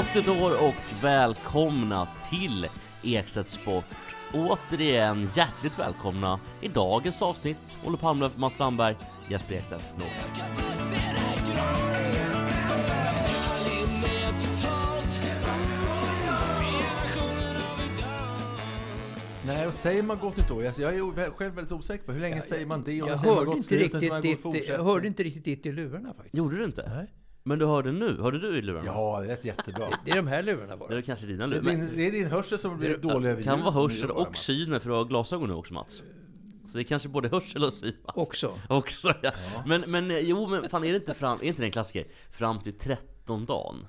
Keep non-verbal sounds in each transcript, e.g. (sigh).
Gott nytt år och välkomna till Ekstedt Sport. Återigen hjärtligt välkomna i dagens avsnitt. Olle Palmlöf, Mats Sandberg, Jesper Ekstedt. Nej, och säger man gott nytt år? Alltså, jag är själv väldigt osäker på hur länge säger man det? Och Jag man hörde, gott inte riktigt ditt, jag hörde inte riktigt ditt i lurarna faktiskt. Gjorde du inte? Nej. Men du hörde nu? Hörde du i lurarna? Ja, det lät jättebra. Det är de här lurarna Det bara. är kanske dina Det är lurar. din, det är din hörsel som blir dålig över kan jul- vara hörsel och synen för du har glasögon nu också Mats. Så det är kanske både hörsel och syn Mats. Också. Också ja. Men, men eh, jo men fan är det inte fram, är inte det en klassiker? Fram till 13 dagen?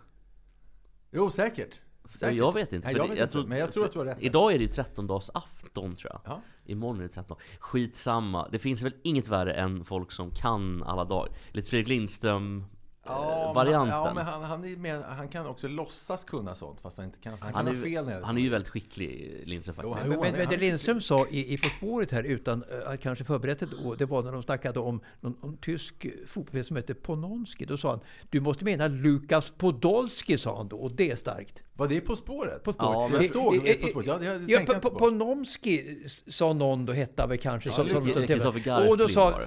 Jo, säkert. säkert. Jag vet inte. Nej, jag det- vet inte, tror- men jag tror att du har rätt. Idag är det ju 13 dags afton tror jag. Ja. Imorgon är det 13. Skitsamma. Det finns väl inget värre än folk som kan alla dagar. Lite Fredrik Lindström Ja, varianten. Men, ja, men han, han, är med, han kan också låtsas kunna sånt, fast han inte kan. Han kan han, ha är, fel när det är han är ju väldigt skicklig Lindström faktiskt. han- Men, han- det Lindström sa i, i På spåret här utan eh, att kanske förberett det det var när de snackade om någon, någon tysk fotbollsspelare som heter Pononski. Då sa han, du måste mena Lukas Podolski, sa han då, och det är starkt. Var det På spåret? På spåret. Ja, men- Jag såg det På spåret. Jag, jag Ja, tänkte på, inte på. Ponomski sa någon då, hette han väl kanske. Ja, som, som, som, Kristoffer och då sa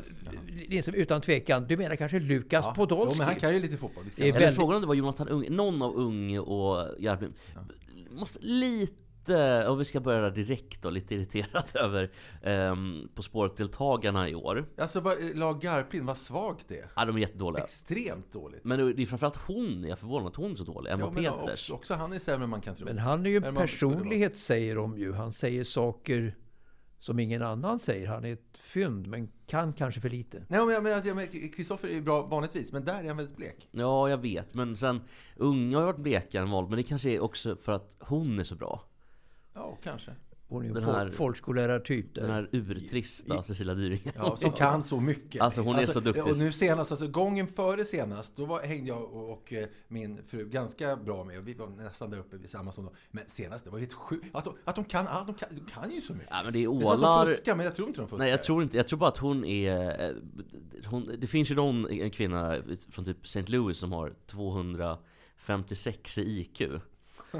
Lindström utan tvekan, du menar kanske Lukas Ja, Podolski? Jo, men han kan ju lite fotboll. Vi ska Det är väldigt- frågan om det var Jonathan Unge, någon av Unge och Järblind. Måste lite, och vi ska börja direkt då, lite irriterad (laughs) över um, På spåret-deltagarna i år. Alltså, vad, lag Garplind, vad svagt det är. Ja, de är jättedåliga. Extremt dåligt. Men det är framförallt hon, jag är förvånad att hon är så dålig. Emma ja, men Peters. också, också han är sämre än man kan tro. Men han är ju en personlighet säger de ju. Han säger saker som ingen annan säger. Han är ett fynd men kan kanske för lite. Nej, men jag menar, jag menar, Kristoffer är ju bra vanligtvis, men där är han väldigt blek. Ja, jag vet. Men sen, Unge har varit blekare än vanligt. Men det kanske är också för att hon är så bra. Ja, kanske. Hon är ju Den här- folkskollärartyp. Den här urtrista Cecilia Dyring. Ja, som (laughs) kan så mycket. Alltså, hon är så duktig. Och nu senast, alltså gången före senast, då var, hängde jag och, och eh, min fru ganska bra med. Och vi var nästan där uppe vid samma som då. Men senast, det var helt sjukt. Att de, att de kan allt, de kan, de kan ju så mycket. Ja, men det är Det är att ålar. de fuskar, men jag tror inte de fuskar. Nej jag tror inte, jag tror bara att hon är... eh, Hon, det finns ju någon en kvinna från typ St. Louis som har 256 i IQ.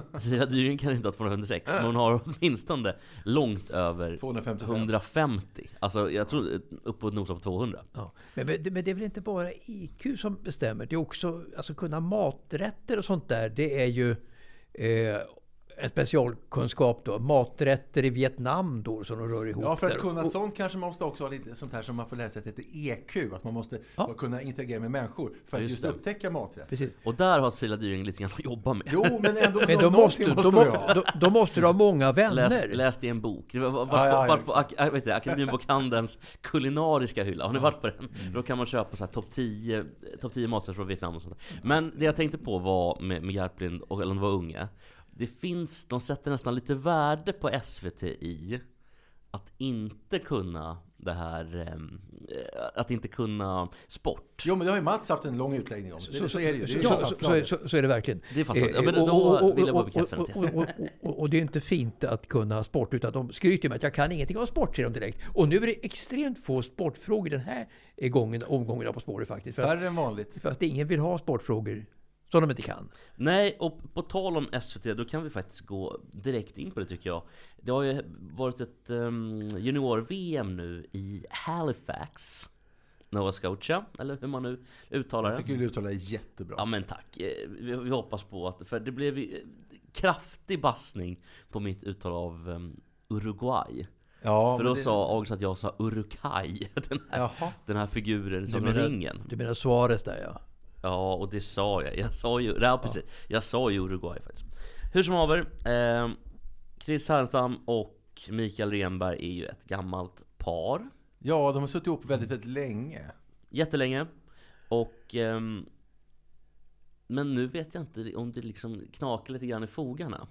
(laughs) Cecilia Dyring kan inte ha 256, men hon har åtminstone långt över 255. 150. Alltså jag tror uppåt nosa på 200. Ja. Men, men, det- men det är väl inte bara IQ som bestämmer. Det är också alltså kunna maträtter och sånt där. Det är ju eh, en specialkunskap då. Maträtter i Vietnam då som de rör ihop. Ja, för att kunna Och- sånt kanske man måste också ha lite sånt här som man får lära sig att det heter EQ. Att man måste Ja. kunna interagera med människor för att Just just, upptäcka maträtt. Precis. Och där har Cecilia Dyring lite grann att jobba med. Jo, men ändå (laughs) Men då måste, då, måste ha. då, då måste du ha många vänner. Läst, läst i en bok. Det var, var, Ja, ja, var, på ak, äh, vet du, Akademibokhandelns kulinariska hylla. Har ni varit på den? Då kan man köpa så här topp 10, top 10 maträtter från Vietnam och sånt där. Men det jag tänkte på var med, med Järplind, och, eller om det var Unge. Det finns, de sätter nästan lite värde på SVT i att inte kunna det här, ehm, eh, att inte kunna sport. Jo, men det har ju Mats haft en lång utläggning om. Så, så, är det ju. Det är ju ja, så, så, så, så är det verkligen. Det är fastslaget. Ja, men Eh, då vill jag bara bekräfta tesen. och- och- det är inte fint att kunna sport, utan de skryter med att jag kan ingenting om sport, säger de direkt. Och nu är det extremt få sportfrågor den här gången, omgången av På spåret faktiskt. För att, Färre än vanligt. för att ingen vill ha sportfrågor som de inte kan. Nej, och på tal om SVT, då kan vi faktiskt gå direkt in på det tycker jag. Det har ju varit ett um, junior-VM nu i Halifax. Nova Scotia, eller hur man nu uttalar Jag det. tycker du uttalar det jättebra. Ja men tack. Eh, Vi, vi hoppas på att, för det blev eh, kraftig bassning på mitt uttal av um, Uruguay. Ja, För då det- sa August att jag sa Urukaj. (laughs) Den här, Jaha. den här figuren som menar, ringen. du menar Suarez där ja. Ja, och det sa jag. Jag sa ju, ja, precis. Jag sa ju Uruguay faktiskt. Hur som haver, eh, Chris Härenstam och Mikael Renberg är ju ett gammalt par. Ja, de har suttit ihop väldigt, väldigt länge. Jättelänge. Och... ehm, men nu vet jag inte om det liksom knakar lite grann i fogarna.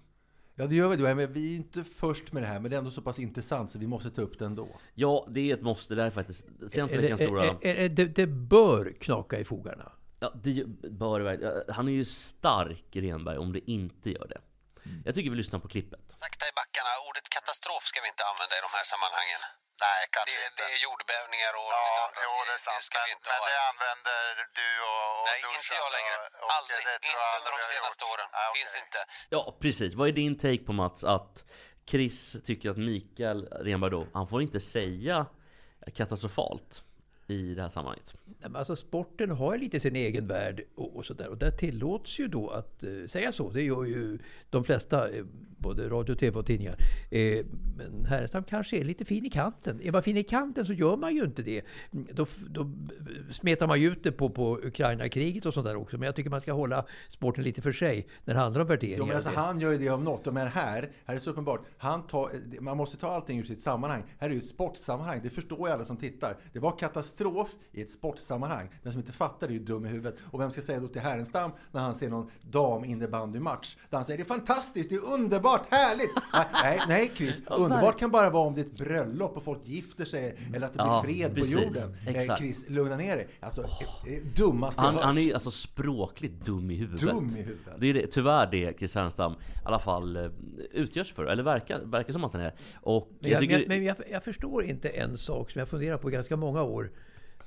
Ja, det gör vi då. Men vi är inte först med det här, men det är ändå så pass intressant så vi måste ta upp det ändå. Ja, det är ett måste. Det här är faktiskt senaste veckans det, stora... det, det bör knaka i fogarna. Ja, det bör. Han är ju stark, Renberg, om det inte gör det. Jag tycker vi lyssnar på klippet. Sakta i backarna. Ordet katastrof ska vi inte använda i de här sammanhangen. Nej, kanske Det, inte. det är jordbävningar och Ja, lite andra jo, det är sant. Det ska vi men, inte men ha. det använder du och, och Nej, inte Dusan jag längre. och- och Aldrig. Inte under de senaste gjort. åren. Nej, okej. Finns inte. Ja, precis. Vad är din take på Mats? Att Chris tycker att Mikael Renberg då, han får inte säga katastrofalt i det här sammanhanget. Alltså sporten har ju lite sin egen värld och, och sådär. Och där tillåts ju då att eh, säga så. Det gör ju de flesta, eh, både radio, tv och tidningar. Eh, men Härenstam kanske är lite fin i kanten. Är man fin i kanten så gör man ju inte det. Då, då smetar man ju ut det på, på Ukraina-kriget och sånt där också. Men jag tycker man ska hålla sporten lite för sig när det handlar om värderingar. Jo, men alltså, han gör ju det av något. Men här, här är det så uppenbart. Han tar, man måste ta allting ur sitt sammanhang. Här är ju ett sportsammanhang. Det förstår ju alla som tittar. Det var katastrof i ett sportsammanhang. Den som inte fattar är ju dum i huvudet. Och vem ska säga då till Härenstam när han ser någon dam innebandymatch? Där han säger det är fantastiskt, det är underbart, härligt! (laughs) nej, nej Chris. Underbart kan bara vara om det är ett bröllop och folk gifter sig eller att det blir Ja, fred precis. på jorden. Eh, Exakt. Chris, lugna ner dig. Alltså, eh, dummaste Han, han är ju alltså språkligt dum i huvudet. Dum i huvudet. Det är det, tyvärr det Chris Härenstam i alla fall utgörs för, eller verkar, verkar som att han är. Och Men jag jag, tycker... men, men jag, jag förstår inte en sak som jag funderar på ganska många år.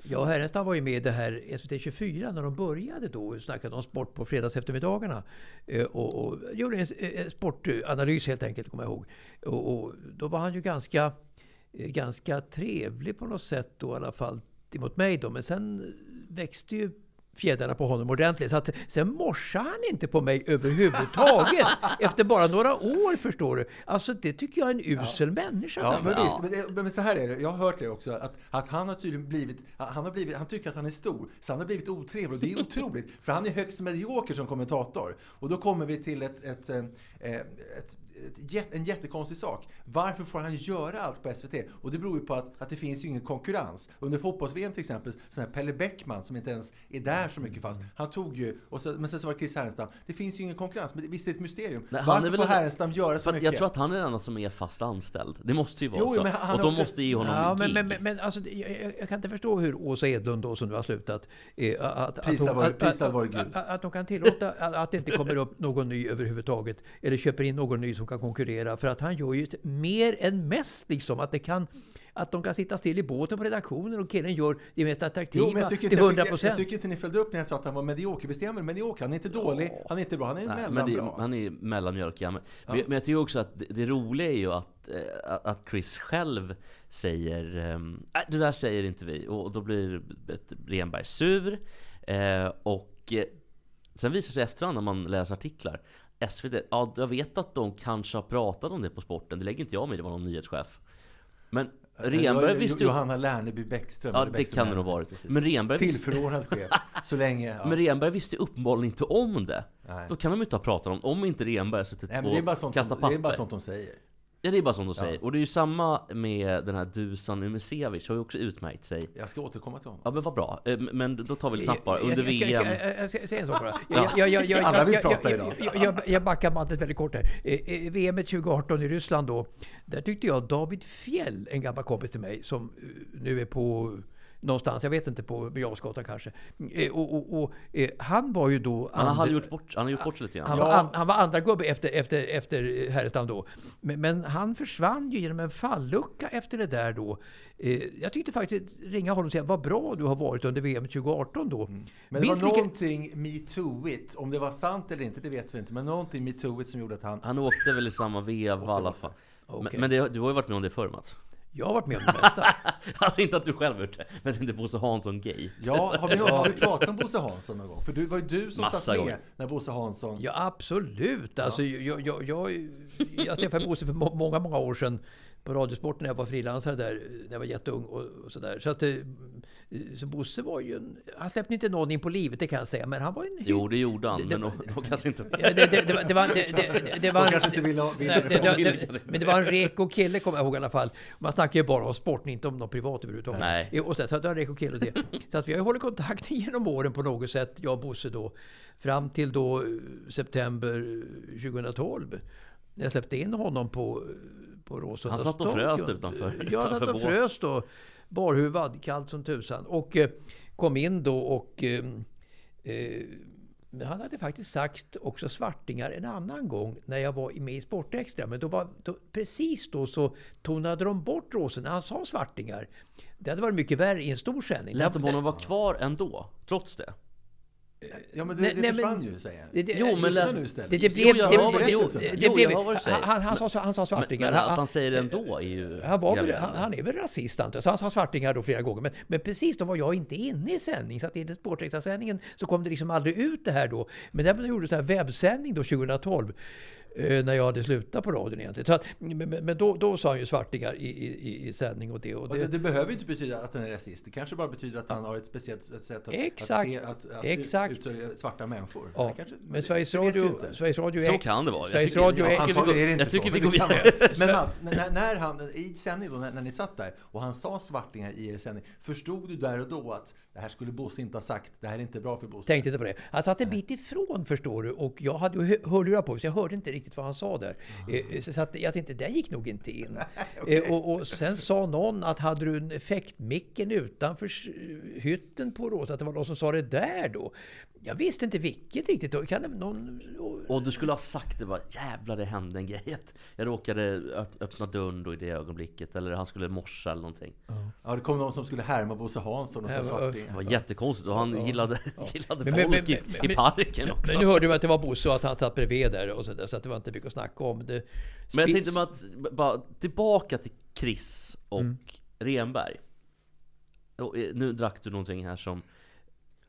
Ja, Härenstam var ju med i det här SVT 24 när de började då och snackade om sport på fredags eftermiddagarna. Eh, Och, och gjorde en, eh, en sportanalys helt enkelt, kommer jag ihåg. Och, och då var han ju ganska, eh, ganska trevlig på något sätt då i alla fall mot mig då. Men sen växte ju fjädrarna på honom ordentligt. Så att, sen morsade han inte på mig överhuvudtaget. (laughs) efter bara några år förstår du. Alltså det tycker jag är en usel människa. Ja, men visst. Men, det, men så här är det. Jag har hört det också. Att, att han har tydligen blivit, han har blivit, han tycker att han är stor. Så han har blivit otrevlig. Och det är otroligt. För han är högst medioker som kommentator. Och då kommer vi till ett, ett, eh, ett, ett, ett, en jättekonstig sak. Varför får han göra allt på SVT? Och det beror ju på att, att det finns ju ingen konkurrens. Under fotbolls-VM till exempel, sån här Pelle Bäckman som inte ens är där så mycket fast. Han tog ju, och så, men sen så var det Chris Härenstam. Det finns ju ingen konkurrens. Men det- visst är det ett mysterium. Nej, han Varför är väl får en- Härenstam göra så mycket? jag tror att han är den enda som är fast anställd. Det måste ju vara Jo, så. men han och de också- måste ge honom Ja, men, gig. men, men, men alltså, jag, jag- kan inte förstå hur Åsa Edlund då, som nu har slutat, eh, att, hon- vare- att, prisad att, vare Gud. att, att de kan tillåta att att det inte kommer upp någon ny överhuvudtaget. Eller köper in någon ny som kan konkurrera. För att han gör ju ett- mer än mest liksom. Att, det kan, att de kan sitta still i båten på redaktionen och killen gör det mest attraktiva Jo, men jag tycker, till inte, 100 jag, jag procent. tycker inte ni följde upp när jag sa att han var medioker. Bestämmer medioker. Han är inte dålig, han är inte bra, han är Nej, mellanbra. det, han är mellanmjölk, ja. Men, men, men jag tycker också att det, det roliga är ju att, eh, att- Chris själv säger ehm, "Nej, det där säger inte vi. Och då blir Renberg sur. Eh, och eh, sen visar det sig efterhand när man läser artiklar. SVT, ja jag vet att de kanske har pratat om det på sporten. Det lägger inte jag mig det var någon nyhetschef. Men Renberg visste ju... Johanna Lerneby Bäckström. Ja det Bäckström kan det nog Lerneby. varit. Precis. Men Renberg visste... Tillförordnad chef. Så länge... Ja. Men Renberg visste uppenbarligen inte om det. Nej. Då kan de inte ha pratat om om inte Renberg suttit Nej, men och det är bara sånt, kastat som, papper. det är bara sånt de säger. Ja det är bara som de säger. Och det är ju samma med den här Dusan Umesevic, har ju också utmärkt sig. Jag ska återkomma till honom. Ja men vad bra. Eh, Men då tar vi lite snabbt bara. Jag- Under jag VM. Jag, jag, jag ska säga en sak bara. Ja. Jag, jag, jag, jag, Alla vill jag- prata jag, idag. Jag, jag, jag backar bandet väldigt kort här. Eh, eh, VM 2018 i Ryssland då. Där tyckte jag David Fjell, en gammal kompis till mig, som nu är på någonstans, jag vet inte, på Birger kanske. Eh, Och, och, och, eh, han var ju då... Han hade gjort bort, han har gjort bort sig lite han grann. var, an, han var andra gubbe efter, efter, efter Härenstam då. Men, men han försvann ju genom en fallucka efter det där då. Eh, jag tyckte faktiskt ringa honom och säga vad bra du har varit under VM 2018 då. Men det Minst var lika- någonting metooigt. Om det var sant eller inte, det vet vi inte. Men någonting metooigt som gjorde att han... Han åkte väl i samma veva i alla fall. Men, Okej. men det, du har ju varit med om det förr Mats. Jag har varit med om det mesta. (laughs) Alltså inte att du själv har gjort det, men det är inte Bosse Hansson-gate. Ja, har vi, har vi (laughs) pratat om Bosse Hansson någon gång? För det var ju du som Massa satt med gånger. när Bosse Hansson... Ja, absolut. Alltså, jag, jag, jag, jag träffade Bosse för må- många, många år sedan på Radiosporten när jag var frilansare där, när jag var jätteung och, och sådär. Så att eh, så Bosse var ju en, Han släppte inte någon in på livet, det kan jag säga, men han var en... Jo, det gjorde han, Det- men då kanske inte... Ja, det, det, det, var- det var... Det, det, det, det var De en- kanske inte ville ha- Men det var en reko kille, kommer jag ihåg i alla fall. Man snackar ju bara om sport, inte om något privat överhuvudtaget. Nej. Och sen, så var en reko kille och det. (laughs) Så att vi har ju hållit kontakten (laughs) genom åren på något sätt, jag och Bosse då. Fram till då eh, september 2012. När jag släppte in honom på, på Råsunda Han satt och frös utanför- Jag satt utanför och frös då. Barhuvad, kallt som tusan. Och eh, kom in då och eh, eh, han hade faktiskt sagt också svartingar en annan gång när jag var med i Sportextra. Men då var, då, precis då så tonade de bort Råsen när han sa svartingar. Det hade varit mycket värre i en stor sändning. Lät de honom vara kvar ändå, trots det? Ja, men det, Nej, det nej, men- försvann ju, säger jag. det- det- Jo, men Lyssna lät- nu istället. Det, det Jo, blev... jag det, har- det, jo, det, det jo, blev jag har vad du säger. han, han, sa, han sa Men, svartingar. men att han säger det ändå är ju... Han, var väl, han, han är väl rasist antar så han sa svartingar då flera gånger. Men, men precis då var jag inte inne i sändning, så att i sportextrasändningen så kom det liksom aldrig ut det här då. Men däremot gjorde jag en webbsändning då 2012. Eh, När jag hade slutat på radion egentligen. Så att, men men, då, då sa han ju svartingar i, i, i sändning och det. Och Och det, det det behöver ju inte betyda att han är rasist. Det kanske bara betyder att han har ett speciellt sätt att, Exakt. att se att, att Exakt. uttrycka svarta människor. ja, kanske, men Sveriges Radio. Sveriges Radio Så kan det vara. Jag Sveriges tycker- Radio ja, är... han- Antagligen är det inte Jag tycker så, vi men går vidare. Men Mats, när, när han, i sändning då, när, när ni satt där och han sa svartingar i er sändning, förstod du där och då att det här skulle Bosse inte ha sagt, det här är inte bra för Bosse? Tänkte inte på det. Han satt en bit ifrån förstår du och jag hade hörlurar på så jag hörde inte riktigt vad han sa där. Eh, Så att jag tänkte, det gick nog inte in. (laughs) Eh, och, och sen sa någon att hade du en effektmicken utanför hytten på Rås, att det var någon som sa det där då. Jag visste inte vilket riktigt. Då. Kan det, någon, Och du skulle ha sagt det bara jävlar det hände en grej. (laughs) Jag råkade öpp- öppna dörren då i det ögonblicket. Eller han skulle morsa eller någonting. Ja, det kom någon som skulle härma Bosse Hansson och sa Ja, svarting. Det var jättekonstigt och han gillade, gillade Men- men- folk i, men- i men- parken också. men nu hörde vi att det var Bosse och att han satt bredvid där och så, där, så att det var inte mycket att snacka om. Det, Men jag tänkte bara, att, bara tillbaka till Chris och Mm. Renberg. Och eh, nu drack du någonting här som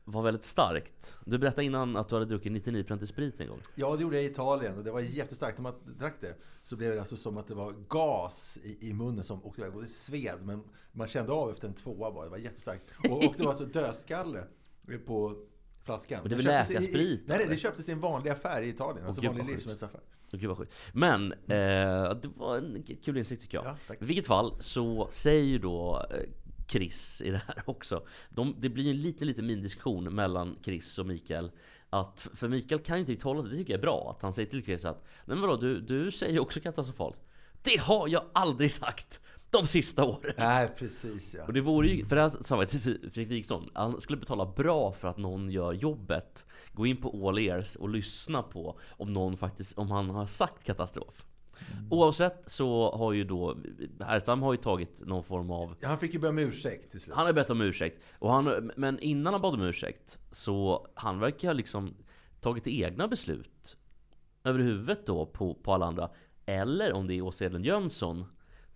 var väldigt starkt. Du berättade innan att du hade druckit 99% sprit en gång. Ja, det gjorde jag i Italien och det var jättestarkt. När man drack det så blev det alltså som att det var gas i, i munnen som åkte iväg. Och det sved, men man kände av efter en tvåa bara. Det var jättestarkt. Och, och det var alltså dödskalle på flaskan. Och det är väl köptes i- i- läkarsprit, Nej, det köptes i en vanlig affär i Italien. Alltså gud, vanlig livsmedelsaffär. Gud vad sjukt. Men, eh, det var en kul insikt tycker jag. Ja, tack. I vilket fall så säger ju då eh, Chris i det här (laughs) också. De, det blir ju en liten, liten mindiskussion mellan Chris och Mikael. Att, för Mikael kan ju inte riktigt hålla sig, det tycker jag är bra. Att han säger till Chris att Nej men vadå, du, du säger ju också katastrofalt. Det har jag aldrig sagt! De sista åren! Nej, precis ja. Och det vore ju, för det här sa jag till Fredrik Wikström, han skulle betala bra för att någon gör jobbet. Gå in på all ears och lyssna på om någon faktiskt, om han har sagt katastrof. Oavsett så har ju då, Härenstam har ju tagit någon form av Ja, Han fick ju be om ursäkt till slut. han har bett om ursäkt. Och han, men innan han bad om ursäkt så han verkar ha liksom tagit egna beslut över huvudet då på, på alla andra. Eller om det är Åsa Edlund Jönsson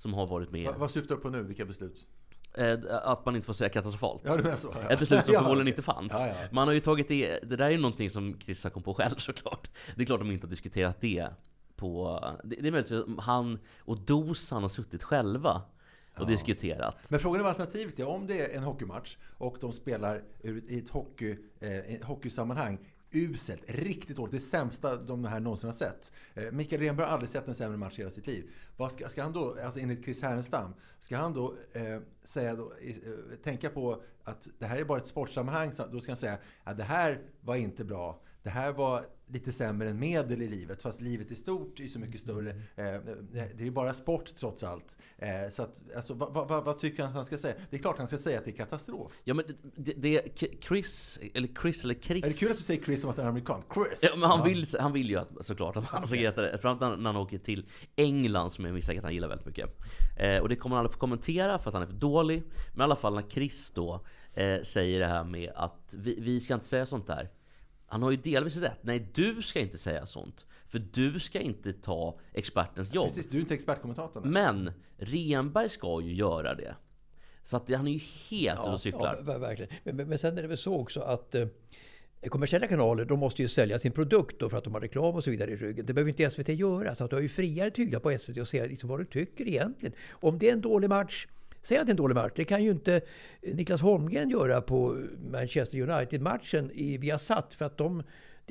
som har varit med. Va, vad syftar du på nu? Vilka beslut? Eh, Att man inte får säga katastrofalt. Ja, du menar så? Ja. Ett beslut som förmodligen inte fanns. Ja. Man har ju tagit det, det där är ju någonting som Chris har kommit på själv (laughs) såklart. Det är klart de inte har diskuterat det på... Det, det är möjligt att han och Dosan har suttit själva och diskuterat. Men frågan är vad alternativet är. Om det är en hockeymatch och de spelar i ett hockey, eh, hockeysammanhang uselt, riktigt dåligt, det sämsta de här någonsin har sett. Eh, Mikael Renberg har aldrig sett en sämre match i hela sitt liv. Vad ska, ska han då, alltså enligt Chris Härenstam, ska han då eh, säga då, eh, tänka på att det här är bara ett sportsammanhang, så då ska han säga att det här var inte bra. Det här var lite sämre än medel i livet, fast livet i stort är så mycket större. Eh, det är ju bara sport trots allt. Eh, så att, alltså, vad, vad, vad tycker han att han ska säga? Det är klart han ska säga att det är katastrof. Ja men det, det Chris, eller Chris eller Chris. Är det kul att du säger Chris som att han är amerikan? Chris! Ja, men han, vill, han vill ju att, såklart att han ska heta det. Framförallt när, han åker till England som jag misstänker att han gillar väldigt mycket. Eh, och det kommer han aldrig få kommentera för att han är för dålig. Men i alla fall när Chris då säger det här med att vi, vi ska inte säga sånt där. Han har ju delvis rätt. Nej, du ska inte säga sånt. För du ska inte ta expertens jobb. Precis, du är inte expertkommentatorn. Men Renberg ska ju göra det. Så att det, han är ju helt ute och Ja, cyklar. ver- verkligen. Men, men, men sen är det väl så också att eh, kommersiella kanaler de måste ju sälja sin produkt då för att de har reklam och så vidare i ryggen. Det behöver inte SVT göra. Så att du har ju friare tyglar på SVT och säga liksom vad du tycker egentligen. Om det är en dålig match, säg att det är en dålig match. Det kan ju inte eh, Niklas Holmgren göra på Manchester United-matchen i Viasat. För att de,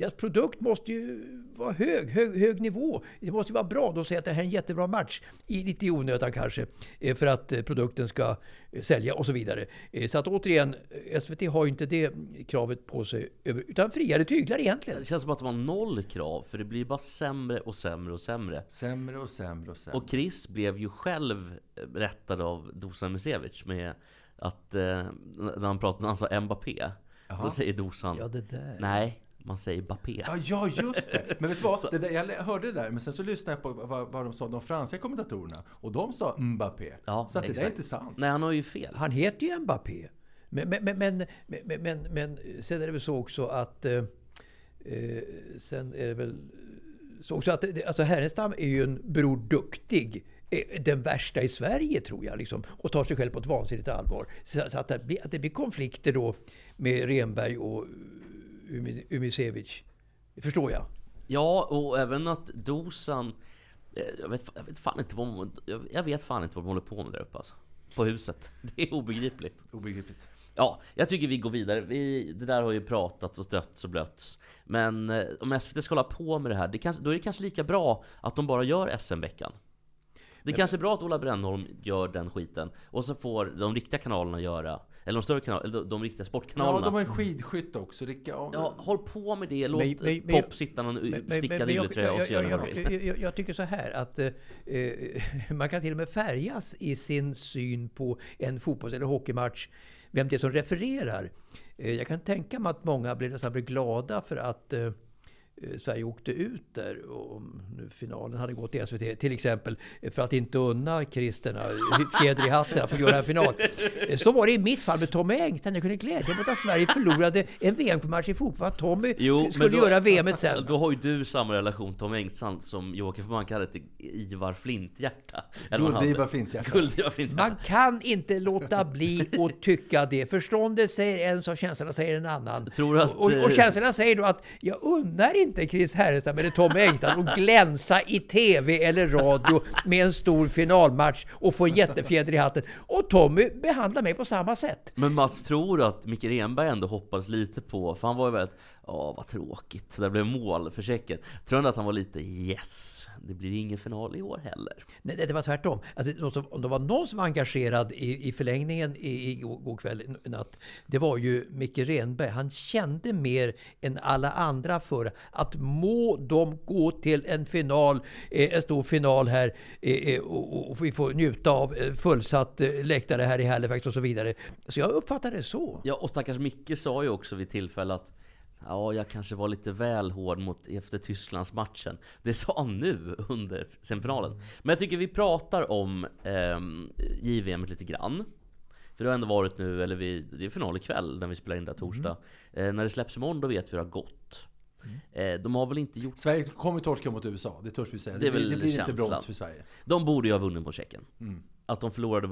deras produkt måste ju vara hög, hög, hög nivå. Det måste ju vara bra. De säger att det här är en jättebra match. I, lite i onödan kanske. eh, För att eh, produkten ska eh, sälja och så vidare. Så att återigen, SVT har ju inte det kravet på sig. Utan friare tyglar egentligen. Det känns som att de har noll krav, för det blir bara sämre och sämre och sämre. Sämre och sämre och sämre. Och Chris blev ju själv rättad av Dusan Misevic med att, när han pratade, när han sa Mbappé, då säger Dusan, Ja, det där. nej, man säger Bappé. Ja, ja, just det! Men vet du vad? (laughs) Det där, jag hörde det där, men sen så lyssnade jag på vad, vad de sa, de franska kommentatorerna. Och de sa Mbappé. Ja, så att det där är inte sant. Nej, han har ju fel. Han heter ju Mbappé. Men, men, men, men, men, men, men sen är det väl så också att... Eh, eh, sen är det väl så också att... det- Alltså Härenstam är ju en Bror Duktig. eh, Den värsta i Sverige tror jag. Liksom, och tar sig själv på ett vansinnigt allvar. Så, så att, det blir, att det blir konflikter då med Renberg och Umi- Umisevic. Det förstår jag. Ja, och även att Dosan eh, jag vet, jag vet fan inte vad man, jag- vet fan inte vad de håller på med där uppe alltså. På huset. (laughs) Det är obegripligt. Obegripligt. Ja, jag tycker vi går vidare. Vi, det där har ju pratats och stötts och blötts. Men eh, om SVT ska hålla på med det här, det kanske, då är det kanske lika bra att de bara gör SM-veckan. Det kanske är bra att Ola Brännholm gör den skiten. Och så får de riktiga kanalerna göra, eller de större kanalerna, eller de, de riktiga Ja, sportkanalerna. de har en skidskytte också. Det, ja, Ja, håll på med det. Låt Men- men- men- Pop sitta någon Men- stickad ylletröja och jag- så gör jag- vad de vill. jag, jag, jag, tycker så här att eh, (laughs) man kan till och med färgas i sin syn på en fotbolls eller hockeymatch. Vem det är som refererar. Eh, jag kan tänka mig att många blir nästan blir glada för att eh, eh, Sverige åkte ut där. Och om nu finalen hade gått till SVT till exempel. eh, För att inte unna Kristerna fjäder i hatten att få göra en final. Eh, Så var det i mitt fall med Tommy Engström. Jag kunde glädja mig åt att Sverige förlorade en VM-match i fotboll. Att Tommy Jo, skulle då- göra VM sen. Då har ju du samma relation Tom Engstrand som Joakim von Anka hade till Ivar Flinthjärta. Guld-Ivar. Flinthjärta. Flinthjärta. Man kan inte låta bli att tycka det. Förståndet säger en sak, känslorna säger en annan. Tror att, och, och, eh, och känslorna säger då att jag unnar inte inte Chris Härenstam eller Tommy Engstrand att glänsa i TV eller radio med en stor finalmatch och få en jättefjäder i hatten. Och Tommy behandlar mig på samma sätt. Men Mats, tror du att Micke Renberg ändå hoppades lite på, för han var ju väldigt, ja vad tråkigt, så det blev mål för Tjeckien. Tror du att han var lite yes, det blir ingen final i år heller? Nej, det var tvärtom. Alltså, om det var någon som var engagerad i, i förlängningen i, i går går kväll natt, det var ju Micke Renberg. Han kände mer än alla andra för att må de gå till en final, eh, en stor final här eh, eh, och, och vi får njuta av fullsatt läktare här i Halifax och så vidare. Så jag uppfattar det så. Ja, och stackars Micke sa ju också vid tillfälle att Ja, jag kanske var lite väl hård mot efter Tysklandsmatchen. Det sa han nu under semifinalen. Men jag tycker vi pratar om eh, JVM lite grann. För det har ändå varit nu, eller vi, det är final ikväll när vi spelar in det här torsdag. Eh, när det släpps imorgon då vet vi hur det har gått. Eh, de har väl inte gjort... Sverige kommer torska mot USA, det törs vi säga. Det Det, blir, det blir inte brons för Sverige. De borde ju ha vunnit mot Tjeckien. Att de förlorade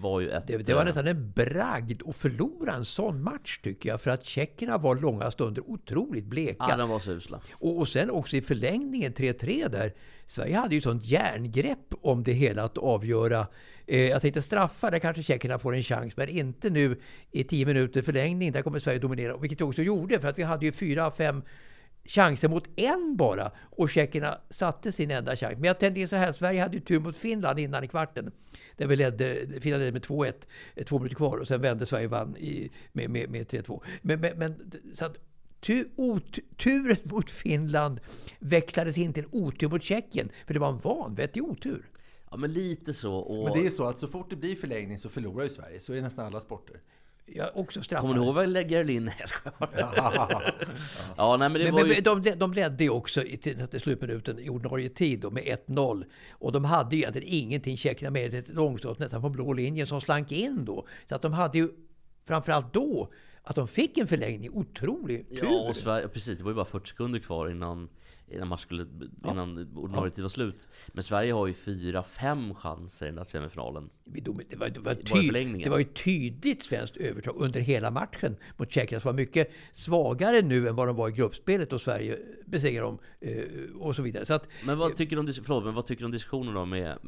var ju ett... Det, det var eh, nästan en bragd att förlora en sån match tycker jag. För att tjeckerna var långa stunder otroligt bleka. Ja, de var så usla. Och, och sen också i förlängningen 3-3 där. Sverige hade ju sånt järngrepp om det hela att avgöra. Eh, jag tänkte straffa, där kanske tjeckerna får en chans. Men inte nu i 10 minuter förlängning. Där kommer Sverige dominera. Vilket vi också gjorde. För att vi hade ju 4-5 chanser mot en bara. Och tjeckerna satte sin enda chans. Men jag tänkte så här, Sverige hade ju tur mot Finland innan i kvarten. Där vi ledde, Finland ledde med 2-1, eh, två minuter kvar. Och sen vände Sverige och vann i, med, med, med 3-2. Men, men, men så att Tu, ot, turen (laughs) mot Finland växlades in till otur mot Tjeckien. För det var en vanvettig otur. Ja, men lite så. Och... Men det är så att så fort det blir förlängning så förlorar ju Sverige. Så är det nästan alla sporter. Jag också. Kommer du ihåg vad Gerlin... Jag skojar (laughs) bara. Ja, nej men det Men, var men, ju... men de, de ledde ju också i, till, till slutminuten i ordinarie tid då, med 1-0. Och de hade ju egentligen ingenting, tjeckerna, med ett långskott nästan på blå linjen som slank in då. Så att de hade ju framförallt då att de fick en förlängning. Otrolig tur! Ja, och Sverige, precis. Det var ju bara 40 sekunder kvar innan, innan, match skulle, innan ordinarie tid var slut. Men Sverige har ju fyra, fem chanser i den här semifinalen. Det var, det, var förlängningen. det var ju tydligt svenskt övertag under hela matchen mot Tjeckien. som var mycket svagare nu än vad de var i gruppspelet och Sverige besegrade dem eh, och så vidare. Så att, Men vad tycker du om, förlåt, men vad tycker du om diskussionen då med,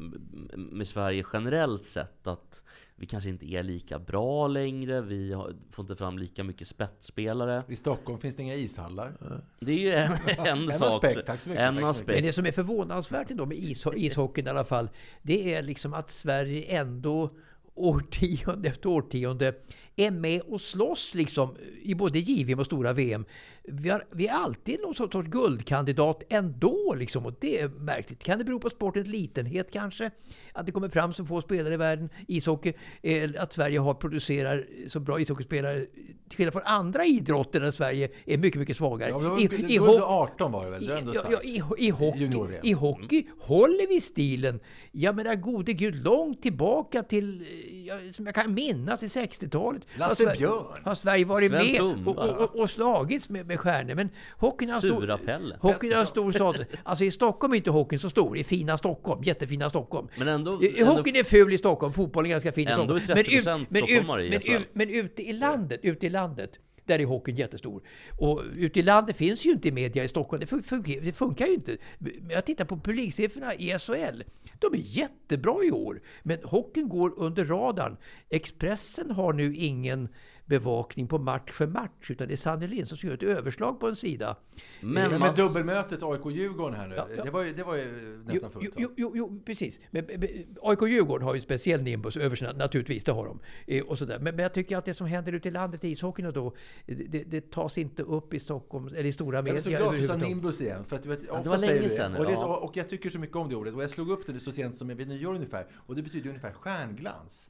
med Sverige generellt sett? Att vi kanske inte är lika bra längre, vi har, får inte fram lika mycket spetsspelare. I Stockholm finns det inga ishallar. Det är ju en, (laughs) en, En sak. aspekt, tack så mycket, En aspekt. Men det som är förvånansvärt ändå med isho- ishockeyn i alla fall, det är liksom att Sverige ändå årtionde efter årtionde är med och slåss liksom i både JVM och stora VM. Vi, har, vi är alltid någon sorts guldkandidat ändå liksom och det är märkligt. Kan det bero på sportens litenhet kanske? Att det kommer fram så få spelare i världen, ishockey, eh, att Sverige har producerar så bra ishockeyspelare till skillnad från andra idrotter där Sverige är mycket, mycket svagare. Ja, det var, I- guld i och ho- 18 var det väl? i, Det är ändå ja, starkt. ja, i, i, hockey. I hockey håller vi stilen. Jag menar gode gud, långt tillbaka till, eh, ja, som jag kan minnas, i 60-talet. har Lasse Sverige- Björn. Har Sverige varit Sven med och, och, och, och slagits med, med stjärnor. Men hockeyn har stor... Sura-Pelle. Hockeyn har stor status. Alltså i Stockholm är inte hockeyn så stor. I fina Stockholm, jättefina Stockholm. Men ändå- i ändå- hockeyn är ful i Stockholm, fotbollen är ganska fin i Ändå Stockholm. är 30% men, ut, stockholmare i men, ut, men ute i landet, ute i landet, där är hockeyn jättestor. Och ute i landet finns ju inte media i Stockholm. Det, fun- funkar, det funkar ju inte. Men jag tittar på publiksiffrorna i SHL. De är jättebra i år. Men hockeyn går under radarn. Expressen har nu ingen bevakning på match för match. Utan det är Sanny Lindström som gör ett överslag på en sida. Men Men med Mats, dubbelmötet AIK-Djurgården här nu, Ja, ja. Det, var ju, det var ju Jo, nästan fullt. jo, jo, jo, precis. Men, men, AIK-Djurgården har ju en speciell nimbus över sig, naturligtvis, det har de. Eh, och sådär. Men, men jag tycker att det som händer ute i landet i ishockeyn och då, det, det, det tas inte upp i Stockholm, eller i stora Jag är så glad att du sa nimbus igen. För att, du vet, ofta var säger länge sedan det. Och, det ja. och jag tycker så mycket om det ordet. Och jag slog upp det så sent som vid nyår ungefär. Och det betyder ungefär stjärnglans.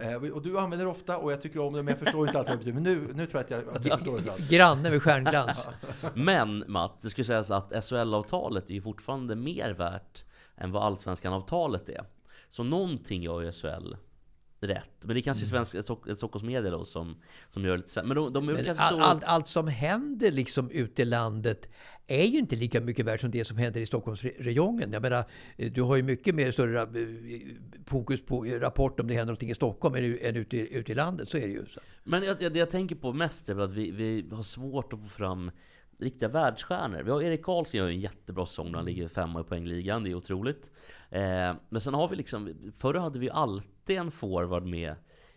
Mm. Eh, och du använder det ofta och jag tycker om det, men jag förstår inte alltid vad det betyder. Men nu, nu tror jag att jag, att jag förstår det. Granne med stjärnglans. (laughs) men Matt, det skulle sägas att SHL-avtalet är ju fortfarande mer värt än vad Allsvenskan-avtalet är. Så någonting gör ju SHL rätt. Men det är kanske Mm. svensk, Stock- Stockholms media då som, som gör lite sämre. Men de, de är Men kanske all, stora... allt, allt som händer liksom ute i landet är ju inte lika mycket värt som det som händer i Stockholmsregionen. Jag menar, eh, du har ju mycket mer större eh, fokus på eh, rapport om det händer någonting i Stockholm än, än ute, ute i landet. Så är det ju. Så. Men jag, det jag tänker på mest är väl att vi, vi har svårt att få fram riktiga världsstjärnor. Vi har Erik Karlsson gör en jättebra säsong när han ligger femma i poängligan. Det är otroligt. Eh, men sen har vi liksom, förr hade vi alltid en forward med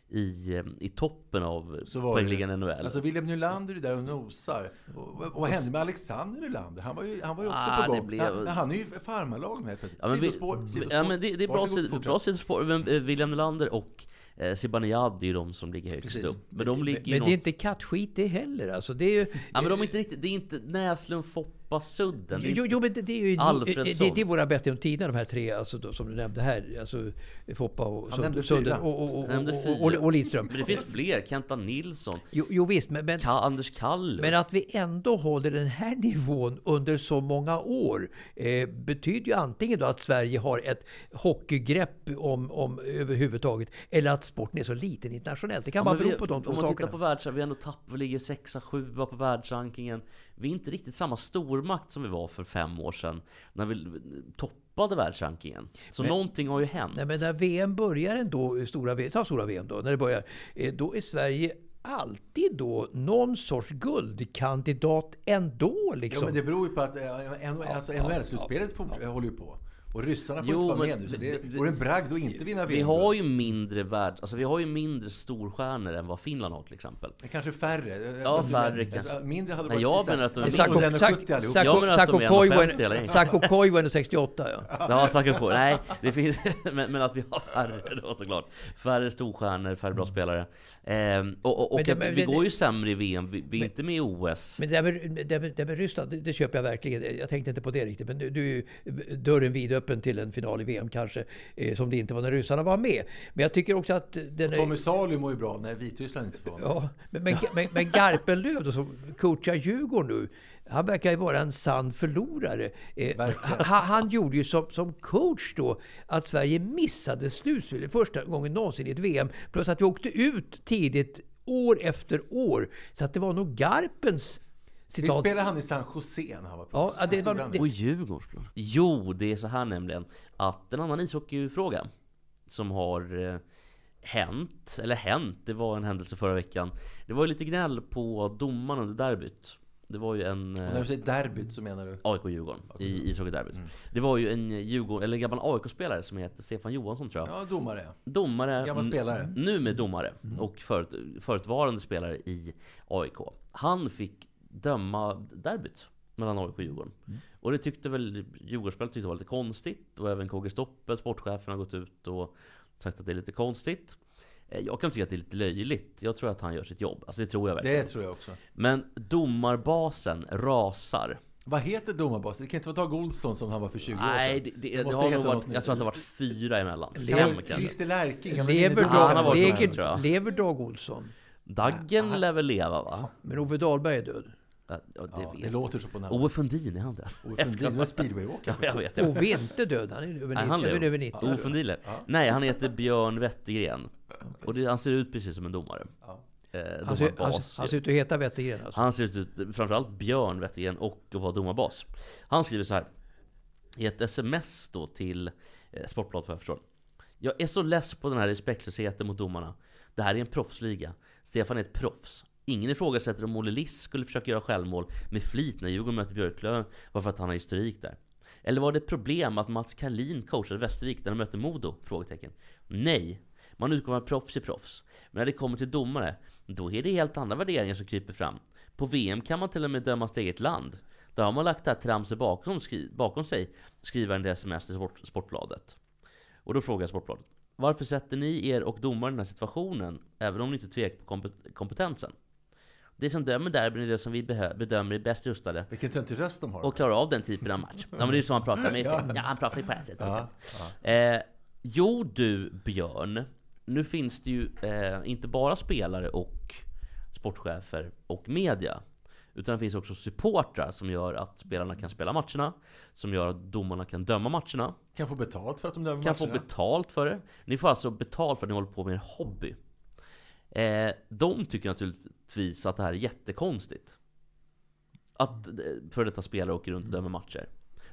i, i toppen av poängligan. NHL. Alltså William Nylander är där och nosar. Och, vad- vad hände med Alexander Nylander? Han var ju, han var ju också Ah, på gång. blev- Han, han är ju farmarlag med. Ja, men sidospår, sidospår. Ja men det, det är bra, sid, bra sidospår. Men, eh, William Nylander och eh, Zibanejad är ju de som ligger högst Precis. upp. Men de ligger Men ju det är något... inte kattskit det heller. Alltså, det är ju, Ja men de är inte riktigt, det är inte Näslund, Foppa, Sudden. Det är Jo, jo, men det, det är ju Alfredsson. det, det är våra bästa genom tiderna, de här tre alltså, då, som du nämnde här. Alltså, Foppa och Han fyra. Sunden och, och, och, och, och, och Lidström. Men det finns fler. Kenta Nilsson. Jo, jo visst, men, men, Ka Anders Kallur. men att vi ändå håller den här nivån under så många år eh, betyder ju antingen då att Sverige har ett hockeygrepp om, om överhuvudtaget eller att sporten är så liten internationellt. Det kan Ja, bara bero på de två Om man sakerna. tittar på världsrankingen, vi ändå tappat, vi ligger sexa, sjua på världsrankingen. Vi är inte riktigt samma stormakt som vi var för fem år sedan när vi toppade världsrankingen. Så Men- någonting har ju hänt. Nej, men när VM börjar ändå, stora, ta stora VM då, när det börjar, eh, då är Sverige alltid då någon sorts guldkandidat ändå. Ja, Liksom. men det beror ju på att eh, en- alltså, NHL-slutspelet fort- håller ju på. Och ryssarna får Jo, inte vara men med nu, så det- vore en bragd att inte vinna VM. vi har ju mindre värld, alltså vi har ju mindre storstjärnor än vad Finland har till exempel. Kanske färre. Ja, Alltså, färre men- kanske. Mindre hade Nej, varit jag så här- menar att de är under Sako- 170 Sak- allihop. Jag menar att de Sako är Koivunen- 1,50 eller? Sako Koivunen är 68 ja. Ja, tackar på. Nej, det finns, (laughs) men, men att vi har färre då såklart. Färre storstjärnor, färre bra spelare. Ehm, och och, och Men det- men vi går ju sämre i VM, vi, vi är inte med i OS. Men det där med, det, med, det med Ryssland, det, det köper jag verkligen. Jag tänkte inte på det riktigt. Men är ju dörren vidöppen till en final i VM kanske. Eh, som det inte var när ryssarna var med. Men jag tycker också att den är... Tommy Salo mår ju bra när Vitryssland inte får. Ja, men, men, men, men Garpenlöv då, som coachar Djurgården nu, han verkar ju vara en sann förlorare. Eh, han, han gjorde ju som, som coach då att Sverige missade slutspelet första gången någonsin i ett VM. Plus att vi åkte ut tidigt år efter år. Så att det var nog Garpens Citat. spelade han i San Jose när han var proffs? ja, det Han var- det- Och Djurgårdsblod. Jo, det är så här nämligen att en annan ishockeyfråga som har eh, hänt, eller hänt, det var en händelse förra veckan. Det var ju lite gnäll på domaren under derbyt. Det var ju en... Och Eh, när du säger derbyt så menar du? AIK-Djurgården i ishockeyderbyt. Det var ju en Djurgården, eller en gammal AIK-spelare som heter Stefan Johansson tror jag. Ja, domare. Domare, Gammal spelare. nu med domare och förut, förutvarande spelare i AIK. Han fick döma derbyt mellan AIK och Djurgården. Och det tyckte väl Djurgårdsspelarna tyckte var lite konstigt. Och även KG Stoppel, sportchefen, har gått ut och sagt att det är lite konstigt. Eh, Jag kan tycka att det är lite löjligt. Jag tror att han gör sitt jobb. Alltså det tror jag verkligen. Det tror jag också. Men domarbasen rasar. Vad heter domarbasen? Det kan inte vara Dag Olsson som han var för 20 år Nej, sedan. det, det, det, måste har nog varit, jag tror att det har varit fyra emellan. Det Fem kanske. Christer Lärking. han Lever, han har varit lever, lever Dag Olsson? Daggen lär väl leva va? Men Ove Dahlberg är död. Ja, ja, det Ja, det låter så på namnet. Ove Fundin, är han det? Ove Fundin var speedwayåkare. Ja, jag vet. Jag. Ove är inte död, han är över, Nej, han 90, över, lever. över 90. Ove Fundin lever. Nej, han heter Björn Wettergren. Och det, han ser ut precis som en domare. Ja. Eh, Han ser, han, domarbas. han ser ut att heta Wettergren alltså. Han ser ut, framförallt Björn Wettergren och att vara domarbas. Han skriver så här i ett sms då till eh, Sportbladet vad jag förstår. Jag är så less på den här respektlösheten mot domarna. Det här är en proffsliga. Stefan är ett proffs. Ingen ifrågasätter om Olle Liss skulle försöka göra självmål med flit när Djurgården möter Björklöven bara för att han har historik där. Eller var det ett problem att Mats Karlin coachade Västervik när de mötte Modo? Frågetecken. Nej, man utgår från proffs i proffs. Men när det kommer till domare, då är det helt andra värderingar som kryper fram. På VM kan man till och med döma sitt eget land. Där har man lagt det här tramset bakom, skri- bakom sig, skriver en sms till sport, Sportbladet. Och då frågar Sportbladet. Varför sätter ni er och domaren i den här situationen, även om ni inte tvekar på kompet- kompetensen? Det som dömer derbyn är det som vi bedömer är bäst rustade Vilken töntig röst de har. och klarar av den typen av match. Ja men det är så han pratar med. (laughs) Ja. Ja, han pratar ju på det här sättet Ja, också. Eh, jo du Björn, nu finns det ju eh, inte bara spelare och sportchefer och media. Utan det finns också supportrar som gör att spelarna kan spela matcherna. Som gör att domarna kan döma matcherna. Kan få betalt för att de dömer Kan få matcherna. betalt för det. Ni får alltså betalt för att ni håller på med en hobby. Eh, de tycker naturligtvis att det här är jättekonstigt. Att eh, för detta spelare åker runt och dömer matcher.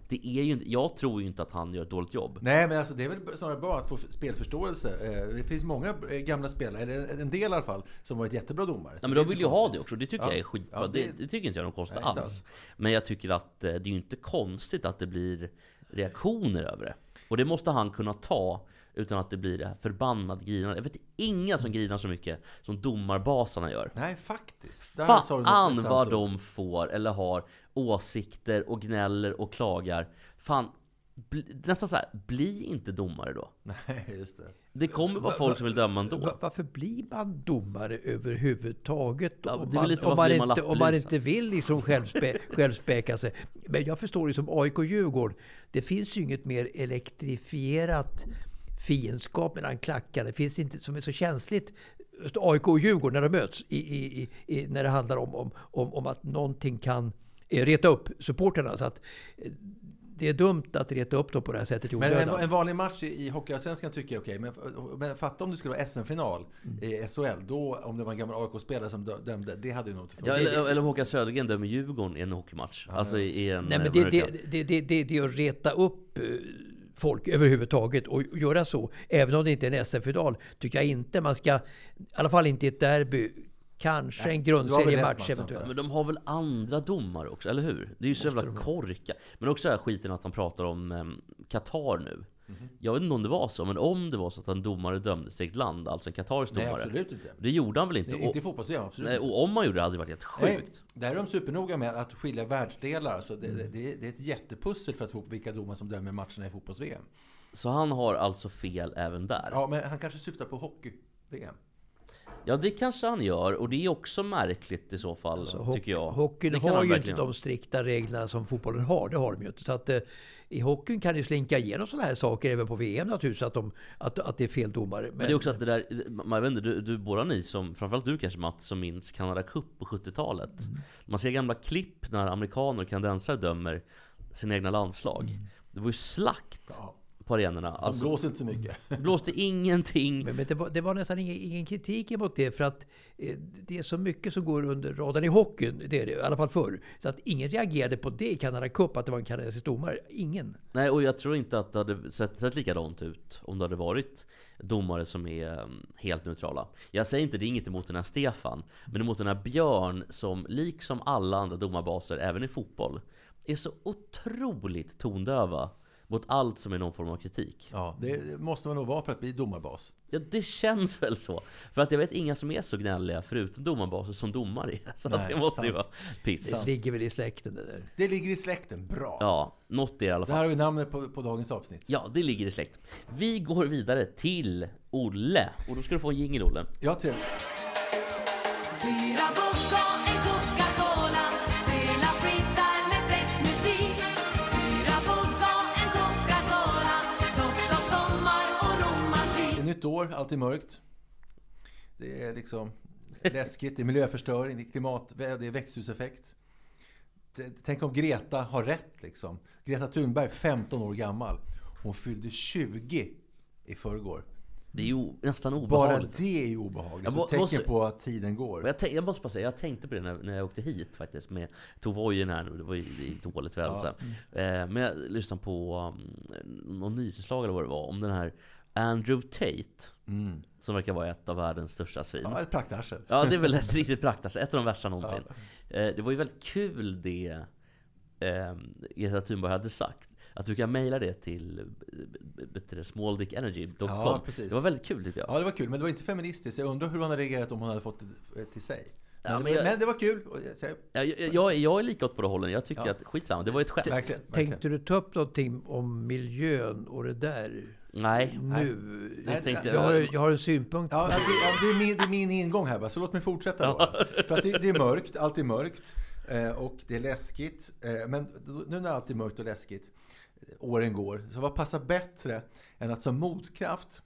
Det är ju inte, jag tror ju inte att han gör ett dåligt jobb. Nej, men alltså, det är väl snarare bra att få spelförståelse. Eh, Det finns många eh, gamla spelare, eller en del i alla fall, som varit jättebra domare. Så men de vill ju ha det också, det tycker Ja. jag är skitbra. Ja, det... det- tycker inte jag något konstigt Nej, inte alls. Men jag tycker att det är ju inte konstigt att det blir reaktioner över det. Och det måste han kunna ta utan att det blir det här förbannat grinande. Jag vet inga som grinar så mycket som domarbasarna gör. Nej, faktiskt. Där sa du något Fan vad de får eller har åsikter och gnäller och klagar. Fan, bli, nästan så här, bli inte domare då. (laughs) Nej, just det. Det kommer vara folk som vill döma ändå. Va- Varför blir man domare överhuvudtaget? Ja, om, det man, om, man inte, om man inte vill liksom självspä, (laughs) självspäka sig. Men jag förstår det som AIK och Djurgården. Det finns ju inget mer elektrifierat fiendskap mellan klackarna. Det finns inte som är så känsligt AIK och Djurgården när de möts. I, i, i, när det handlar om, om, om, om att någonting kan eh, reta upp supporterna. Så att, eh, det är dumt att reta upp dem på det här sättet i Men en, en vanlig match i, i Hockeyallsvenskan tycker jag är okej. Men, men fatta om det skulle vara SM-final Mm. i SHL. Då, om det var en gammal AIK-spelare som dö- dömde, det hade ju nog inte Ja, funkat. eller, eller om Håkan Södergren dömer Djurgården i en hockeymatch. Alltså i, i en... Nej, eh, men det, det det, det, det, det, är att reta upp folk överhuvudtaget och göra så. Även om det inte är en SM-final tycker jag inte man ska, i alla fall inte i ett derby, kanske en har väl grundseriematch eventuellt. Men de har väl andra domare också, eller hur? Det är ju så jävla korka. Men också den här skiten att han pratar om um, Qatar nu. Mhm. Jag vet inte om det var så, men om det var så att en domare dömdes till ett land, alltså en qatarisk Nej, domare. absolut inte. Det gjorde han väl inte? Och, inte i fotbolls absolut nej, och om man gjorde det hade det varit helt Nej, sjukt. där är de supernoga med att skilja världsdelar. Så det, Mm. det, det, är- ett jättepussel för att få vilka domare som dömer matcherna i fotbolls-VM. Så han har alltså fel även där. Ja, men han kanske syftar på hockey-VM. Ja, det kanske han gör. Och det är också märkligt i så fall, Alltså, tycker jag. Hockeyn har ju inte de strikta reglerna som fotbollen har. Det har de ju inte. Så att, eh, I hockeyn kan det slinka igenom sådana här saker även på VM naturligtvis. Att, de, att, att det är fel domare. Men, Men det är också att det där, man vet inte, du, du, båda ni som, framförallt du kanske Mats, som minns Canada Cup på 70-talet. Mm. Man ser gamla klipp när amerikaner och kanadensare dömer sina egna landslag. Mm. Det var ju slakt. Ja. På arenorna. De Alltså, blåser inte så mycket. (laughs) blåste ingenting. Men, men det, var, det var nästan ingen, ingen kritik emot det för att eh, det är så mycket som går under radarn i hockeyn. Det är det, i alla fall förr. Så att ingen reagerade på det i Canada Cup, att det var en kanadensisk domare. Ingen. Nej, och jag tror inte att det hade sett, sett likadant ut om det hade varit domare som är mm, helt neutrala. Jag säger inte det är inget emot den här Stefan, men emot den här Björn som liksom alla andra domarbaser, även i fotboll, är så otroligt tondöva mot allt som är någon form av kritik. Ja, det måste man nog vara för att bli domarbas. Ja, det känns väl så. För att jag vet inga som är så gnälliga förutom domarbaser som domare. (laughs) Så att Nej, det måste ju sant. vara piss. Det ligger väl i släkten det där. Det ligger i släkten. Bra. Ja, något i alla Det fall. här har vi namnet på, på dagens avsnitt. Ja, det ligger i släkt. Vi går vidare till Olle. Och då ska du få en jingel, Olle. Ja, trevligt. Fyra vodka, nytt år, allt är mörkt. Det är liksom läskigt, det är miljöförstöring, det är klimat, det är växthuseffekt. Tänk om Greta har rätt liksom. Greta Thunberg, 15 år gammal. Hon fyllde 20 i förrgår. Det är ju nästan Bara obehagligt. det är ju obehagligt. Jag tecken måste- på att tiden går. jag, jag måste bara säga, jag tänkte på det när, när jag åkte hit faktiskt. Med, tog vojen här nu, det var ju dåligt väder. så. Eh, men jag lyssnade på um, någon nyhetslag eller vad det var, om den här Andrew Tate. Mm. Som verkar vara ett av världens största svin. Ja, ett praktarsel. Ja, det är väl ett (laughs) riktigt praktarsel. Ett av de värsta någonsin. Eh, det var ju väldigt kul det eh, Greta Thunberg hade sagt. Att du kan mejla det till eh, smalldickenergy.com. Ja, precis. det var väldigt kul tyckte jag. Ja, det var kul, men det var inte feministiskt. Jag undrar hur hon hade reagerat om hon hade fått det eh, till sig. Men, Ja, det, men var, jag- men det var kul. Jag Jag, jag, jag, jag är lika åt båda hållen. Jag tycker Ja. att skitsamma, det var ett skämt. Verkligen. verkligen. Tänkte du ta upp någonting om miljön och det där Nej. nu? Nej, Jag tänkte, Jag har, jag har en synpunkt. Ja, det, ja, det, är min, det är min ingång här bara, så låt mig fortsätta då. (laughs) För att det, det är mörkt, allt är mörkt. Eh, och det är läskigt. Eh, men nu när allt är mörkt och läskigt, eh, åren går, så vad passar bättre än att som motkraft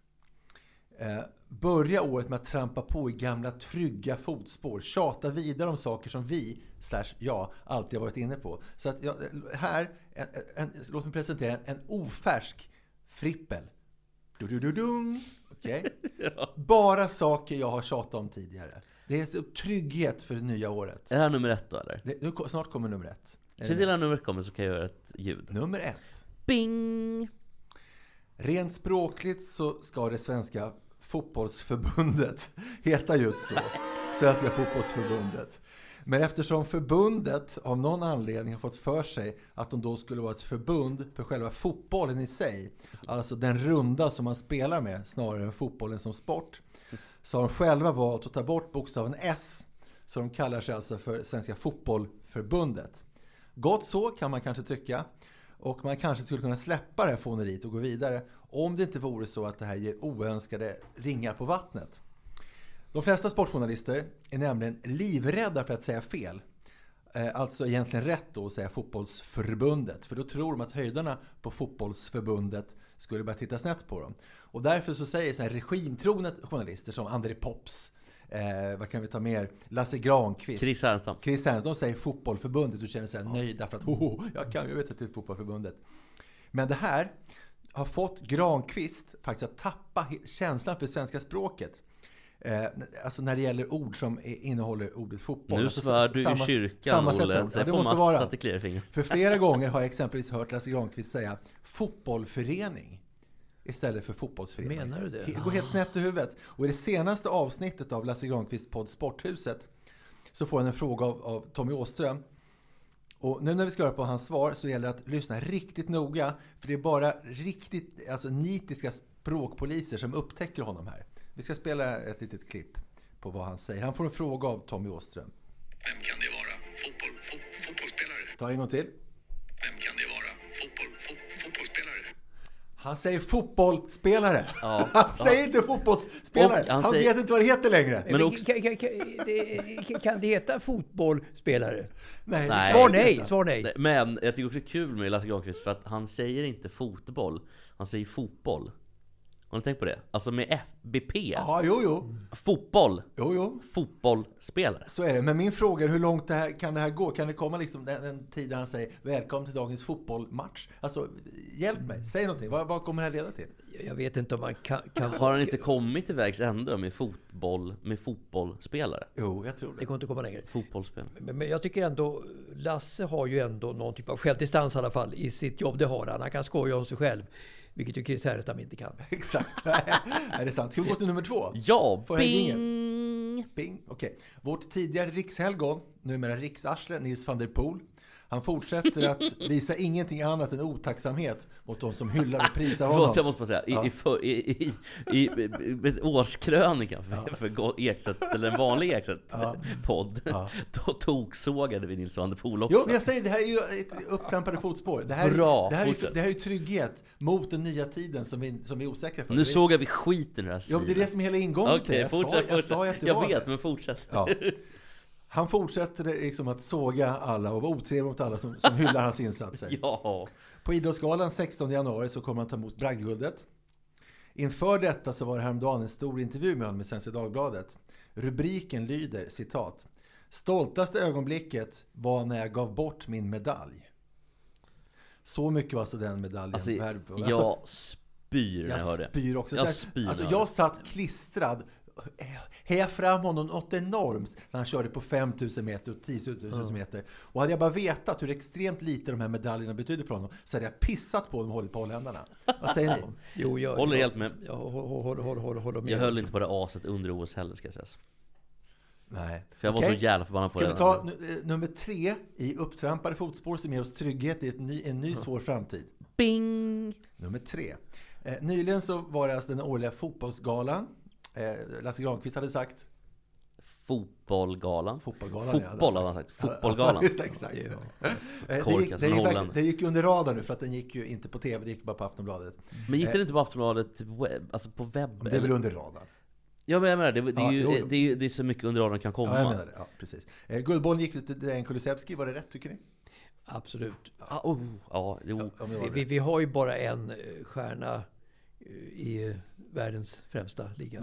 börja året med att trampa på i gamla trygga fotspår. Tjata vidare om saker som vi, slash jag, alltid har varit inne på. Så att jag, här, en, en, låt mig presentera en, en ofärsk frippel. Du-du-du-dung. Okej? (laughs) Bara saker jag har tjatat om tidigare. Det är så trygghet för det nya året. Är det här nummer ett då eller? Det, nu, snart kommer nummer ett. Se till när numret kommer så kan jag göra ett ljud. Nummer ett. Bing! Rent språkligt så ska det svenska fotbollsförbundet (laughs) heta just så. Svenska fotbollsförbundet. Men eftersom förbundet av någon anledning har fått för sig att de då skulle vara ett förbund för själva fotbollen i sig, alltså den runda som man spelar med snarare än fotbollen som sport, så har de själva valt att ta bort bokstaven S, så de kallar sig alltså för Svenska Fotbollförbundet. Gott så kan man kanske tycka. Och man kanske skulle kunna släppa det här fåneriet och gå vidare om det inte vore så att det här ger oönskade ringar på vattnet. De flesta sportjournalister är nämligen livrädda för att säga fel. Eh, Alltså egentligen rätt då att säga fotbollsförbundet. För då tror de att höjdarna på fotbollsförbundet skulle börja titta snett på dem. Och därför så säger så här regimtrogna journalister som André Pops, eh, vad kan vi ta mer, Lasse Granqvist. Chris Härenstam. Chris Härenstam, de säger fotbollförbundet och känner sig nöjda för att oh, jag kan, jag vet att det är fotbollförbundet. Men det här har fått Granqvist faktiskt att tappa känslan för svenska språket. Eh, alltså när det gäller ord som innehåller ordet fotboll. Nu alltså, svär du i samma- kyrkan sammansätta Olle. Säg Ja, det måste Mats vara. så att det kliar i fingret. För flera gånger har jag exempelvis hört Lasse Granqvist säga fotbollförening istället för fotbollsförening. Menar du det? Det går helt snett i huvudet. Och i det senaste avsnittet av Lasse Granqvists podd Sporthuset så får han en fråga av, av Tommy Åström. Och nu när vi ska höra på hans svar så gäller det att lyssna riktigt noga. För det är bara riktigt alltså, nitiska språkpoliser som upptäcker honom här. Vi ska spela ett litet klipp på vad han säger. Han får en fråga av Tommy Åström. Vem kan det vara? Fotboll, fo, fotbollsspelare? Ta en gång till. Vem kan det vara? Fotboll, fo, fotbollsspelare? Han säger fotbollsspelare. Ja. (laughs) Han säger inte fotbollsspelare. Och han han säger- vet inte vad det heter längre. Men också- kan, kan, kan, det, kan det heta fotbollsspelare? Nej, Nej. Svar nej, svar. Nej, Men jag tycker också det är kul med Lasse Granqvist för att han säger inte fotboll. Han säger fotboll. Har ni tänkt på det? Alltså med FBP. Ja, jo, jo. Fotboll. Jo, jo. Fotbollsspelare. Så är det. Men min fråga är hur långt det här, kan det här gå? Kan det komma liksom den, den tid där han säger välkommen till dagens fotbollmatch? Alltså, hjälp mig. Säg någonting. Vad, vad kommer det här leda till? Jag vet inte om man kan... kan Har han inte kommit till vägs ände med fotboll, med fotbollsspelare? Jo, jag tror Det det. går inte komma längre. Fotbollsspelare. Men, men jag tycker ändå, Lasse har ju ändå någon typ av självdistans i alla fall i sitt jobb. Det har han. Han kan skoja om sig själv. Vilket ju Chris Härenstam inte kan. (laughs) Exakt. är det sant? Ska vi gå till nummer två? Ja, Får bing! Bing. Okej. Vårt tidigare rikshelgon, numera riksarsle, Nils van der Poel. Han fortsätter att visa ingenting annat än otacksamhet mot de som hyllar och prisar honom. Förlåt, jag måste bara säga. I, Ja. i, för, i, i, i, i, årskrönikan för, för Go- Ekstedt, eller en vanlig Ekstedt-podd, då toksågade vi Nils van der Poel också. Jo, men jag säger det här är ju ett upptrampade fotspår. Det här, Bra, det här, är, det här är trygghet mot den nya tiden som vi, som vi är osäkra för. Nu sågar vi skiten i det här Ja, men det är det som är hela ingången till Okej, det. Jag sa- fortsätt, jag fortsätt. sa ju att det Jag var vet, det. men fortsätt. Ja. Han fortsätter liksom att såga alla och vara otrevlig mot alla som, som hyllar hans insatser. (laughs) Ja. På Idrottsgalan 16 januari så kommer han ta emot bragdguldet. Inför detta så var det häromdagen en stor intervju med honom i Svenska Dagbladet. Rubriken lyder citat. Stoltaste ögonblicket var när jag gav bort min medalj. Så mycket var alltså den medaljen Alltså, värd. jag spyr när jag, hör jag det. spyr också. Jag spyr alltså, jag satt klistrad, hejade fram honom något enormt när han körde på 5000 meter och 10 000 meter. Och hade jag bara vetat hur extremt lite de här medaljerna betydde för honom så hade jag pissat på dem och hållit på holländarna. Vad säger ni? (laughs) Jo, jag Håller jag, helt med. Jag håller, håller, håller, håller, håller med. Jag höll inte på det aset under OS heller ska sägas. Nej. För jag var Okej. så jävla förbannad på Ska det. vi ta eh, nummer tre i upptrampade fotspår som ger oss trygghet i ett ny, en ny svår framtid? Bing! Nummer tre. Eh, nyligen så var det alltså den årliga fotbollsgalan. Eh, Lasse Granqvist hade sagt Fotbollgalan. Fotbollgalan, ja, Fotboll det hade han sagt. (laughs) Ja, Fotbollgalan. Just det, exakt. Ja. Eh, Det gick, som det, en gick, det gick ju under radarn nu för att den gick ju inte på TV, det gick bara på Aftonbladet. Men gick den inte på Aftonbladet webb, alltså på webb? Men det är väl under radarn? Ja men jag menar, det, det, är Ja, ju, jo, jo. det, är ju, det är så mycket under radarn kan komma. Ja, jag menar det. Ja, precis. Eh, Guldbollen gick ut till Dejan Kulusevski, var det rätt tycker ni? Absolut. Ah, oh, ja, jo. Var Vi, vi, vi har ju bara en eh, stjärna eh, i eh, världens främsta liga.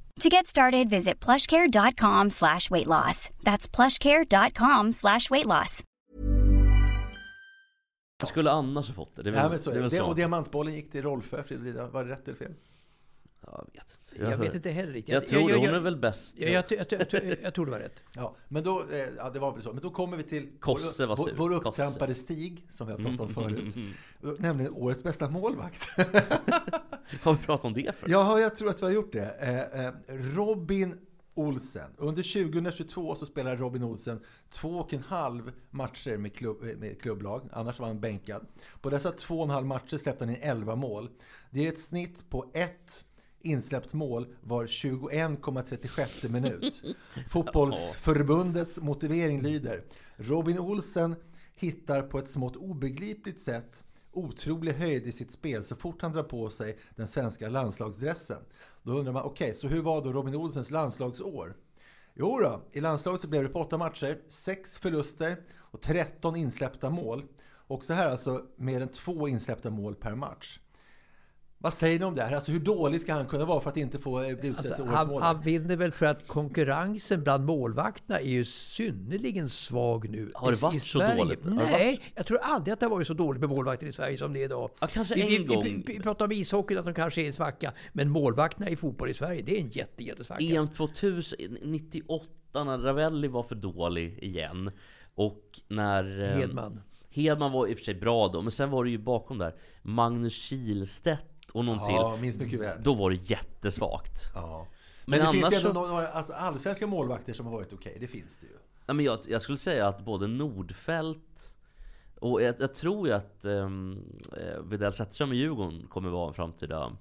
To get started, visit plushcare.com slash weight loss. That's plushcare.com slash weight loss. Skulle annars ha fått det. Det är väl, Ja, men så är det är det. Det, och diamantbollen gick till Rolfö Fridolin. Var det rätt eller fel? Jag vet inte. Jag vet inte heller riktigt. Jag tror det. jag, Hon jag, är väl bäst. jag, jag, jag, jag, jag, jag tror det var rätt. (laughs) Ja, men då, eh, ja, det var väl så. Men då kommer vi till Kosse var vår, sur. vår Kosse. upptrampade stig, som vi har pratat om förut. Mm. Nämligen årets bästa målvakt. (laughs) Har vi pratat om det för? Ja, jag tror att vi har gjort det. Eh, eh, Robin Olsen. Under 2022 så spelar Robin Olsen två och en halv matcher med, klubb, med klubblag. Annars var han bänkad. På dessa två och en halv matcher släppte han in 11 mål. Det är ett snitt på ett insläppt mål var 21,36 minut. (laughs) Fotbollsförbundets motivering lyder Robin Olsen hittar på ett smått obegripligt sätt otrolig höjd i sitt spel så fort han drar på sig den svenska landslagsdressen. Då undrar man, okej, så hur var då Robin Olsens landslagsår? Jo då, i landslaget så blev det på åtta matcher, sex förluster och 13 insläppta mål. Och så här alltså mer än två insläppta mål per match. Vad säger ni om det här? Alltså hur dålig ska han kunna vara för att inte få eh, bli utsedd Alltså, till årets han, målvakt? han vinner väl för att konkurrensen bland målvakterna är ju synnerligen svag nu Har det i, varit i så Sverige. dåligt? Nej, jag tror aldrig att det har varit så dåligt med målvakter i Sverige som det är idag. Ja, kanske vi, en vi, gång. Vi, vi pratar om ishockeyn, att de kanske är en svacka. Men målvakterna i fotboll i Sverige, det är en jätte, jättesvacka. EM 2000, 98 när Ravelli var för dålig igen. Och när... eh, Hedman. Hedman var i och för sig bra då, men sen var det ju bakom där Magnus Och någon Ja, till. minns mycket väl. Då var det jättesvagt. Ja. Men Men, det finns ju ändå så- några alltså, allsvenska målvakter som har varit okej. Det finns det ju. Nej, men jag, jag skulle säga att både Nordfält och jag, jag tror ju att um, Widell Zetterström i Djurgården kommer vara en framtida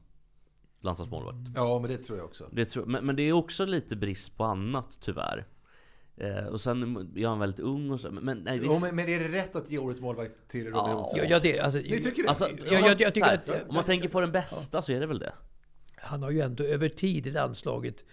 landslagsmålvakt. Ja, men det tror jag också. Det tror, men, men det är också lite brist på annat tyvärr. Eh, och sen är han väldigt ung och så, men nej, det, men, men är det rätt att ge årets målvakt till Robin Ja. Olsson? Ja, ja, det, alltså, Ni tycker det? Alltså, Ja, jag- jag tycker här, att- om man tänker på den bästa så är det väl det. Han har ju ändå över tid i landslaget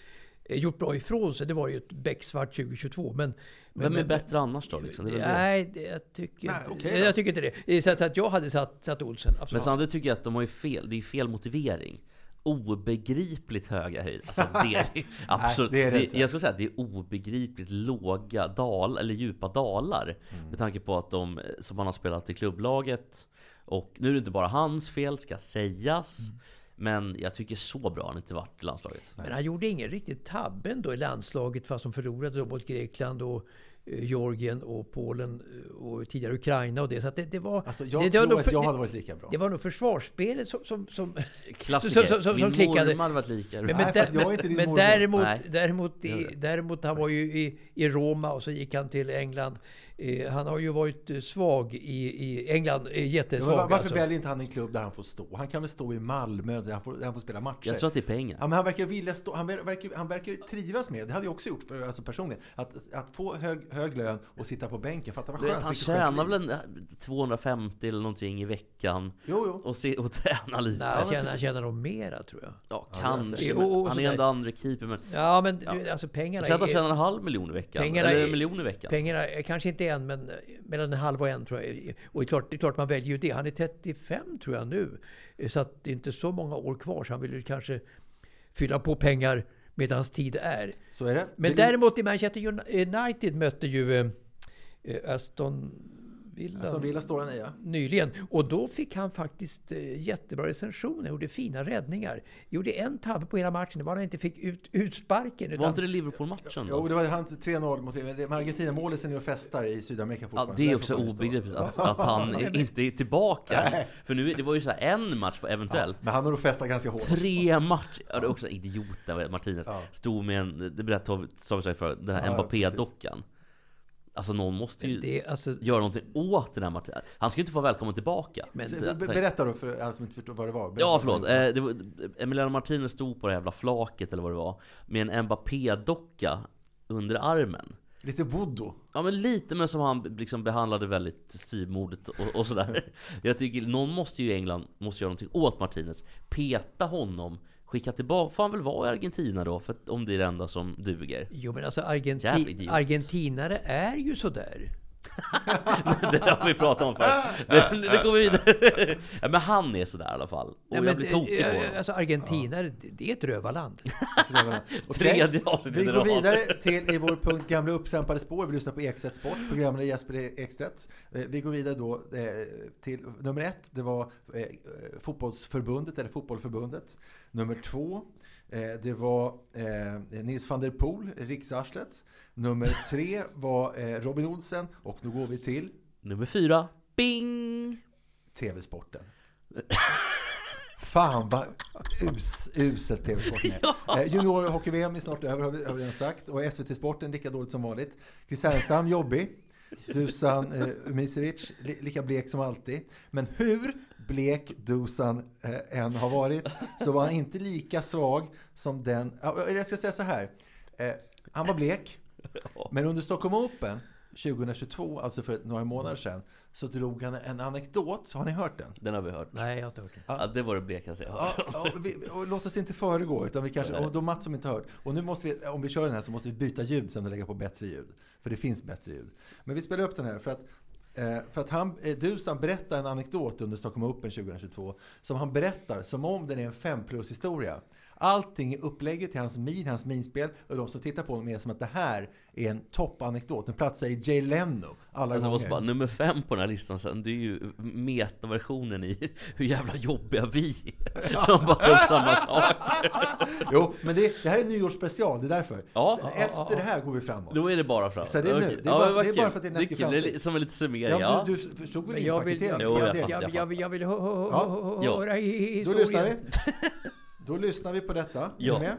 eh, gjort bra ifrån sig. Det var ju ett becksvart 2022. Men, men, Vem är men- bättre annars då? Liksom? Det det. Nej, det, jag, tycker Nej, inte, då. jag tycker inte det. Så att, jag hade satt, satt Olsen. Men Absolut. samtidigt tycker jag att de har ju fel. Det är fel motivering. Obegripligt höga höjd. Alltså (laughs) det är absolut. det är det jag skulle säga att det är obegripligt låga dal eller djupa dalar. Mm. Med tanke på att de som han har spelat i klubblaget. Och nu är det inte bara hans fel ska sägas. Mm. Men jag tycker så bra han inte varit i landslaget. Men han gjorde ingen riktigt tabbe ändå i landslaget fast de förlorade då mot Grekland och Georgien och Polen eh, och tidigare Ukraina och det. Så att det, det var... Alltså, jag det, det tror var nog att för- jag hade varit lika bra. Det var nog försvarsspelet som... som, som Klassiker. Som- som- som- som Min klickade. mormor hade varit lika. Men, Nej, men, fast där, jag är inte men, din men mormor. däremot, Nej. däremot, i, däremot, han var ju i, i Roma och så gick han till England. Eh, han har ju varit eh, svag i, i England, eh, Ja, jättesvag men varför alltså. väljer inte han en klubb där han får stå? Han kan väl stå i Malmö där han får, där han får spela matcher? Jag tror att det är pengar. Ja, men han verkar vilja stå, han verkar, han verkar ju trivas med, det hade jag också gjort för, alltså personligen, att, att få hög, hög lön och sitta på bänken. Fatta vad Du vet, skönt. han skönt tjänar väl en 250 eller någonting i veckan. Jo, jo. Och, se, och (laughs) träna lite. Nej, han tjänar, han tjänar nog mera tror jag. Ja, Ja, kanske. men och- och han är ändå andra keeper. Men Ja, men Ja. Du, alltså pengarna säg att han tjänar en halv miljon i veckan. Pengarna eller är- en miljon i veckan. Pengarna, är kanske inte en, men mellan en halv och en tror jag. Och det är klart, det är klart man väljer ju det. Han är 35 tror jag nu. Så att det är inte så många år kvar. Så han vill ju kanske fylla på pengar medan tid är. Så är det. Men däremot i Manchester United mötte ju eh, Aston Villa, Aston Villa står han i, ja. nyligen. Och då fick han faktiskt eh, jättebra recensioner. Gjorde fina räddningar. Gjorde en tabbe på hela matchen. Det var när han inte fick ut utsparken. Var Utan, inte det Liverpool-matchen Jo, det var han 3-0 mot Argentina-målet sen och festar i Sydamerika Ja, fortfarande. det är också obegripligt att, att han (laughs) inte är tillbaka. För nu, det var ju så här en match eventuellt. Men han har nog festat ganska hårt. Tre matcher! Ja, det är också idioten Martinez. Ja. Stod med en, det berättade sig för, den här Ja, Mbappé-dockan. Alltså någon måste ju det, alltså, göra någonting åt den här Martinez. Han ska ju inte få välkommen tillbaka. Men be- Berätta då för alla som inte förstår vad det var. Berätta Ja, förlåt. var. Eh, det var, Emiliano Martinez stod på det jävla flaket eller vad det var. Med en Mbappé-docka under armen. Lite voodoo. Ja men lite men som han liksom behandlade väldigt styvmodigt och, och sådär. (laughs) Jag tycker någon måste ju i England måste göra någonting åt Martinez. Peta honom. Skicka tillbaka. Får han väl vara i Argentina då? För om det är det enda som duger. jo, men alltså Argenti argentinare är ju sådär. (laughs) det har vi pratat om förut. Det, det går vi vidare. (laughs) Ja, men han är sådär i alla fall. Och Nej, jag blir tokig på honom. Alltså Argentinare, det- det är ett rövarland. (laughs) Tredje avsnittet Vi går vidare till i vår punkt Gamla upptrampade spår. Vi lyssnar på Ekstedt Sport, programmet Jesper Ekstedt. Eh, Vi går vidare då eh, till nummer ett. Det var eh, fotbollsförbundet, eller fotbollförbundet. Nummer två. Eh, Det var eh, Nils van der Poel, riksarslet. Nummer tre var eh, Robin Olsen. Och nu går vi till Nummer fyra. Bing! TV-sporten. (laughs) Fan vad us, uselt TV-sporten är. (laughs) Eh, Junior-hockey-VM är snart över har vi, har vi redan sagt. Och SVT-sporten lika dåligt som vanligt. Chris Härenstam jobbig. Dusan eh, Umicevic li, lika blek som alltid. Men hur blek Dusan eh, än har varit så var han inte lika svag som den... Jag ska säga så här. Eh, han var blek. Men under Stockholm Open 2022, alltså för några månader sedan, så drog han en anekdot. Har ni hört den? Den har vi hört. Nej, jag har inte hört det. Ja, det var det blekaste jag Ja, hört. ja, vi, låt oss inte föregå, utan vi kanske, och då Mats som inte har hört. Och nu måste vi, om vi kör den här så måste vi byta ljud sen och lägga på bättre ljud. För det finns bättre ljud. Men vi spelar upp den här för att Eh, för att han, eh, Dusan berättar en anekdot under Stockholm Open 2022 som han berättar som om den är en 5 plus historia. Allting i upplägget till hans min, hans minspel och de som tittar på honom är som att det här är en toppanekdot. Den platsar i Jay Leno alla Alltså, gånger. bara, nummer fem på den här listan sen, det är ju metaversionen i hur jävla jobbiga vi är. Som bara tar upp samma sak. (laughs) Jo, men det, det här är nyårsspecial, det är därför. Ja. Så Efter det här går vi framåt. Då är det bara framåt. Så det är nu. Det är bara- det är bara för att det är är framtid. som en lite summering. Ja, Ja, du, du förstod väl jag jag jag, jag, jag vill- jag vill hö- hö- Ja. hö- Ja. höra i- Då lyssnar vi. historien. (laughs) Då lyssnar vi på detta. Är Ja. med?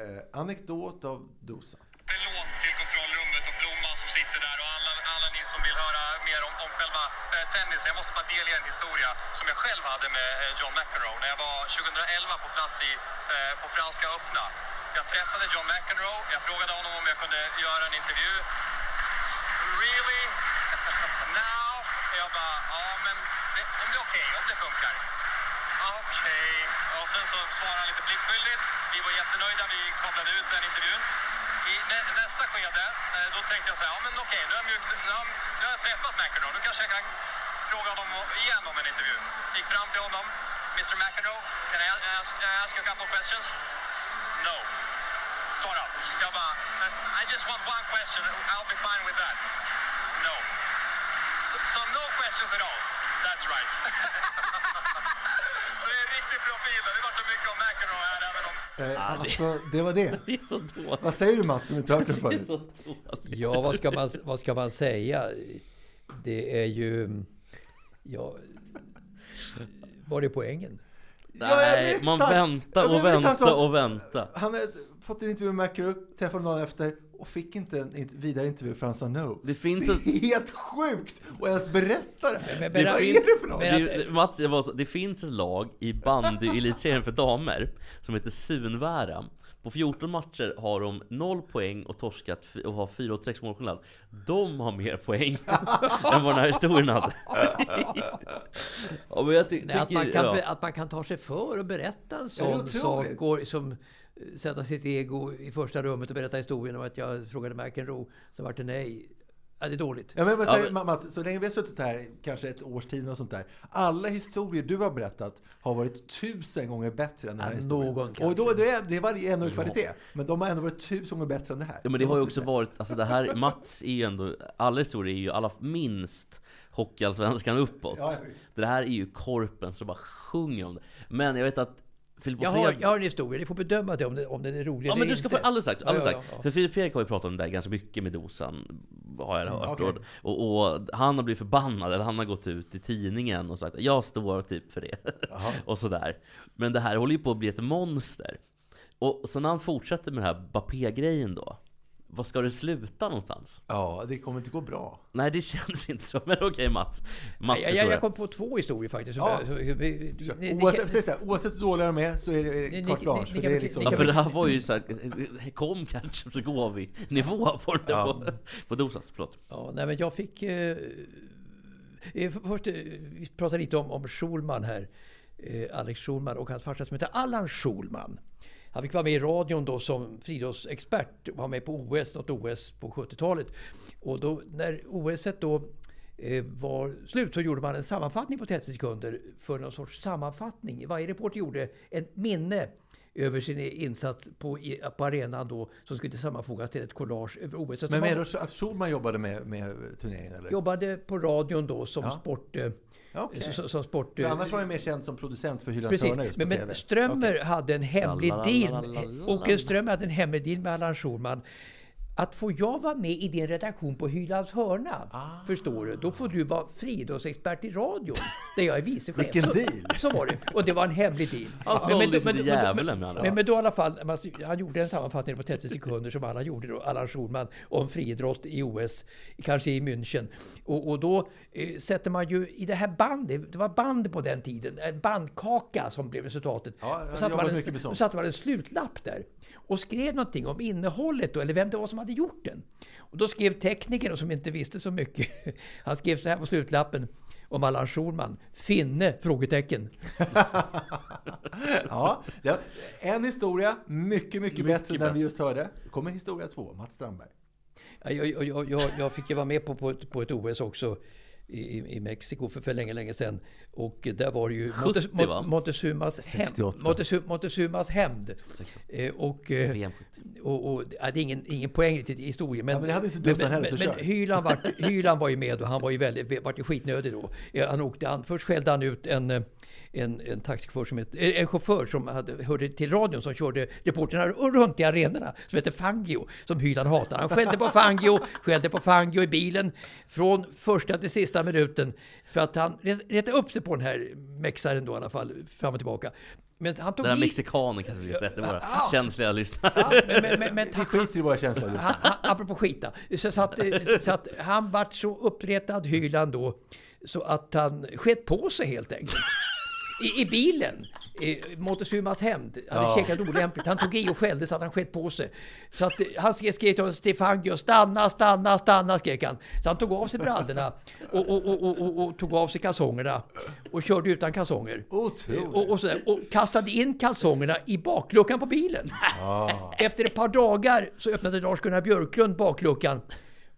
Eh, anekdot av Dosa. Förlåt till kontrollrummet och Blomman som sitter där och alla, alla ni som vill höra mer om, om själva eh, tennisen. Jag måste bara delge en historia som jag själv hade med eh, John McEnroe när jag var 2011 på plats i, eh, på Franska öppna. Jag träffade John McEnroe, jag frågade honom om jag kunde göra en intervju. Really? (laughs) Now? Jag bara, ja men det, om det är okej, om det funkar. Okej. Och sen så svarade han lite pliktskyldigt. Vi var jättenöjda, vi kopplade ut den intervjun. I nä, nästa skede, eh, då tänkte jag så här, ja men okej, nu, har jag nu, har, nu har jag träffat McEnroe, nu kanske jag kan fråga honom igen om en intervju. Gick fram till honom, Mr McEnroe, can I ask, can I ask you a couple of questions? No. Svara. Jag bara, I just want one question, I'll be fine with that. No. So, so no questions at all. That's right. (laughs) så det är en riktig profil. Det var så mycket om McEnroe här, även om Eh, alltså, det var det. (laughs) Det är så dåligt. Vad säger du Mats som inte hört det (laughs) förut? Ja, vad ska, man, vad ska man säga? Det är ju... Ja, var är poängen? Ja, ja, Nej, men man väntar Ja, och väntar och väntar. Han hade fått en intervju med McEnroe, träffade honom dagen efter och fick inte en vidare intervju för han sa no. Det finns Det ett... är helt sjukt att ens berätta det. Men- Vad men- är det för något? men- Det, det- Mats, jag var så, det finns ett lag i bandy-elitserien för damer som heter Sunvära. På 14 matcher har de 0 poäng och torskat och har 4-6 målskillnad. De har mer poäng (laughs) än vad den här historien hade. (laughs) ja, men jag ty- Nej, att, tycker, man kan, ja. att man kan ta sig för och berätta en det sån sak. Och som sätta sitt ego i första rummet och berätta historien om att jag frågade McEnroe, så vart det nej. Ja, det är dåligt. Ja, men vad Ja, säger, men- Mats, så länge vi har suttit här, kanske ett års tid och sånt där. Alla historier du har berättat har varit tusen gånger bättre än den här Ja, historien. någon och då, det, är, det varierar ändå i kvalitet. Men de har ändå varit tusen gånger bättre än det här. Ja men det har ju också varit, alltså det här, Mats är ju ändå, alla historier är ju alla minst Hockeyallsvenskan uppåt. Ja, ja, det här är ju korpen som bara sjunger om det. Men jag vet att Filip Jag har, jag har en historia, ni får bedöma det om, det, om den är rolig Ja eller men du ska få inte. alldeles sagt, Ja, alldeles ja, sagt. ja, ja. För Filip Fredrik har ju pratat om det här ganska mycket med Dosan, har jag hört. okej. Och, och, och han har blivit förbannad, eller han har gått ut i tidningen och sagt jag står typ för det. (laughs) och sådär. Men det här håller ju på att bli ett monster. Och så när han fortsätter med den här Bappé-grejen då, vad ska det sluta någonstans? Ja, det kommer inte gå bra. Nej det (laughs) känns inte så, men okej Mats. Mats Jag, jag, jag kom på två historier faktiskt. Ja. Så- så- vi- vi- ni- ni Oavsett, så här, oavsett hur dåliga de är så är det, är det ni- carte blanche. För det är liksom... Ja för det här var ju såhär, kom kanske så går vi nivå på det Ja. på, på Dosas, förlåt. Ja, nej, men jag fick... Eh, eh, först, eh, vi pratade lite om, om Schulman här. Eh, Alex Schulman och hans farsa som heter Allan Schulman. Han fick vara med i radion då som friidrottsexpert och var med på OS, något OS på 70-talet. Och då när OS då eh, var slut så gjorde man en sammanfattning på 30 sekunder för någon sorts sammanfattning. Varje reporter gjorde ett minne över sin insats på, på arenan då som skulle sammanfogas till ett collage över OS. Men menar du att Schulman jobbade med, med turneringen? Eller? jobbade på radion då som Ja. sport... Okej. som, som sport För annars var jag mer känd som producent för Precis, hörna just men, men. Strömmer Okej. hade en hemlig deal. Åke Strömmer hade en hemlig deal med Allan Schulman. Att får jag vara med i din redaktion på Hylands hörna, Ah. förstår du, då får du vara friidrottsexpert i radion, där jag är vicechef. Vilken så, deal! Så var det. Och det var en hemlig deal. Han sålde sig till djävulen med alla. men, men då i alla fall, man, han gjorde en sammanfattning på 30 sekunder som alla gjorde då, Allan Schulman, om friidrott i OS, kanske i München. Och, och då eh, sätter man ju i det här bandet, det var band på den tiden, en bandkaka som blev resultatet. Ja, Då satte man en, satte man en slutlapp där och skrev någonting om innehållet då, eller vem det var som hade gjort den. Och då skrev teknikern som inte visste så mycket, (laughs) han skrev så här på slutlappen om Allan Schulman, finne? Frågetecken. (laughs) Ja, en historia, mycket, mycket, bättre än den vi just hörde. kommer historia två, Mats Strandberg. Ja, Jag, jag, jag, jag, fick ju vara med på, på, ett, på ett OS också i- i Mexiko för, för länge, länge sedan. Och där var det ju 70, Montes- va? Montezumas, hämnd, 68. Montezu- Montezumas hämnd. Eh, och, eh, och, och, ja, det är ingen, ingen poäng riktigt i historien. Men, Ja, men det hade inte men, Dusan heller. Hyland, var, (laughs) Hyland var ju med och han var ju väldigt, var ju skitnödig då. Eh, Han åkte, han, först skällde han ut en en, en taxichaufför som hette, eh, en chaufför som hade, hörde till radion som körde reporterna runt i arenorna som hette Fangio, som Hyland hatade. Han skällde på Fangio, skällde på Fangio i bilen från första till sista minuten för att han ret- retade upp sig på den här mexaren då i alla fall, fram och tillbaka. Men han tog Den här i- mexikanen kanske vi ska säga till våra Ja. känsliga lyssnare. Ja, men, men, men, men, Vi skiter i våra han, han, apropå skita. Så, så, att, eh, så att han vart så uppretad, Hyland då, så att han sket på sig helt enkelt. I, i bilen. Montezumas hämnd. hade Ja. käkat olämpligt. Han tog i och skällde så att han sket på sig. Så att eh, han skrek till Stefangio, stanna, stanna, stanna, skrek han. Så han tog av sig brallorna och, och, och, och, och, tog av sig kalsongerna och körde utan kalsonger. Otroligt. Och, och, sådär, och kastade in kalsongerna i bakluckan på bilen. Efter ett par dagar så öppnade Lars-Gunnar Björklund bakluckan.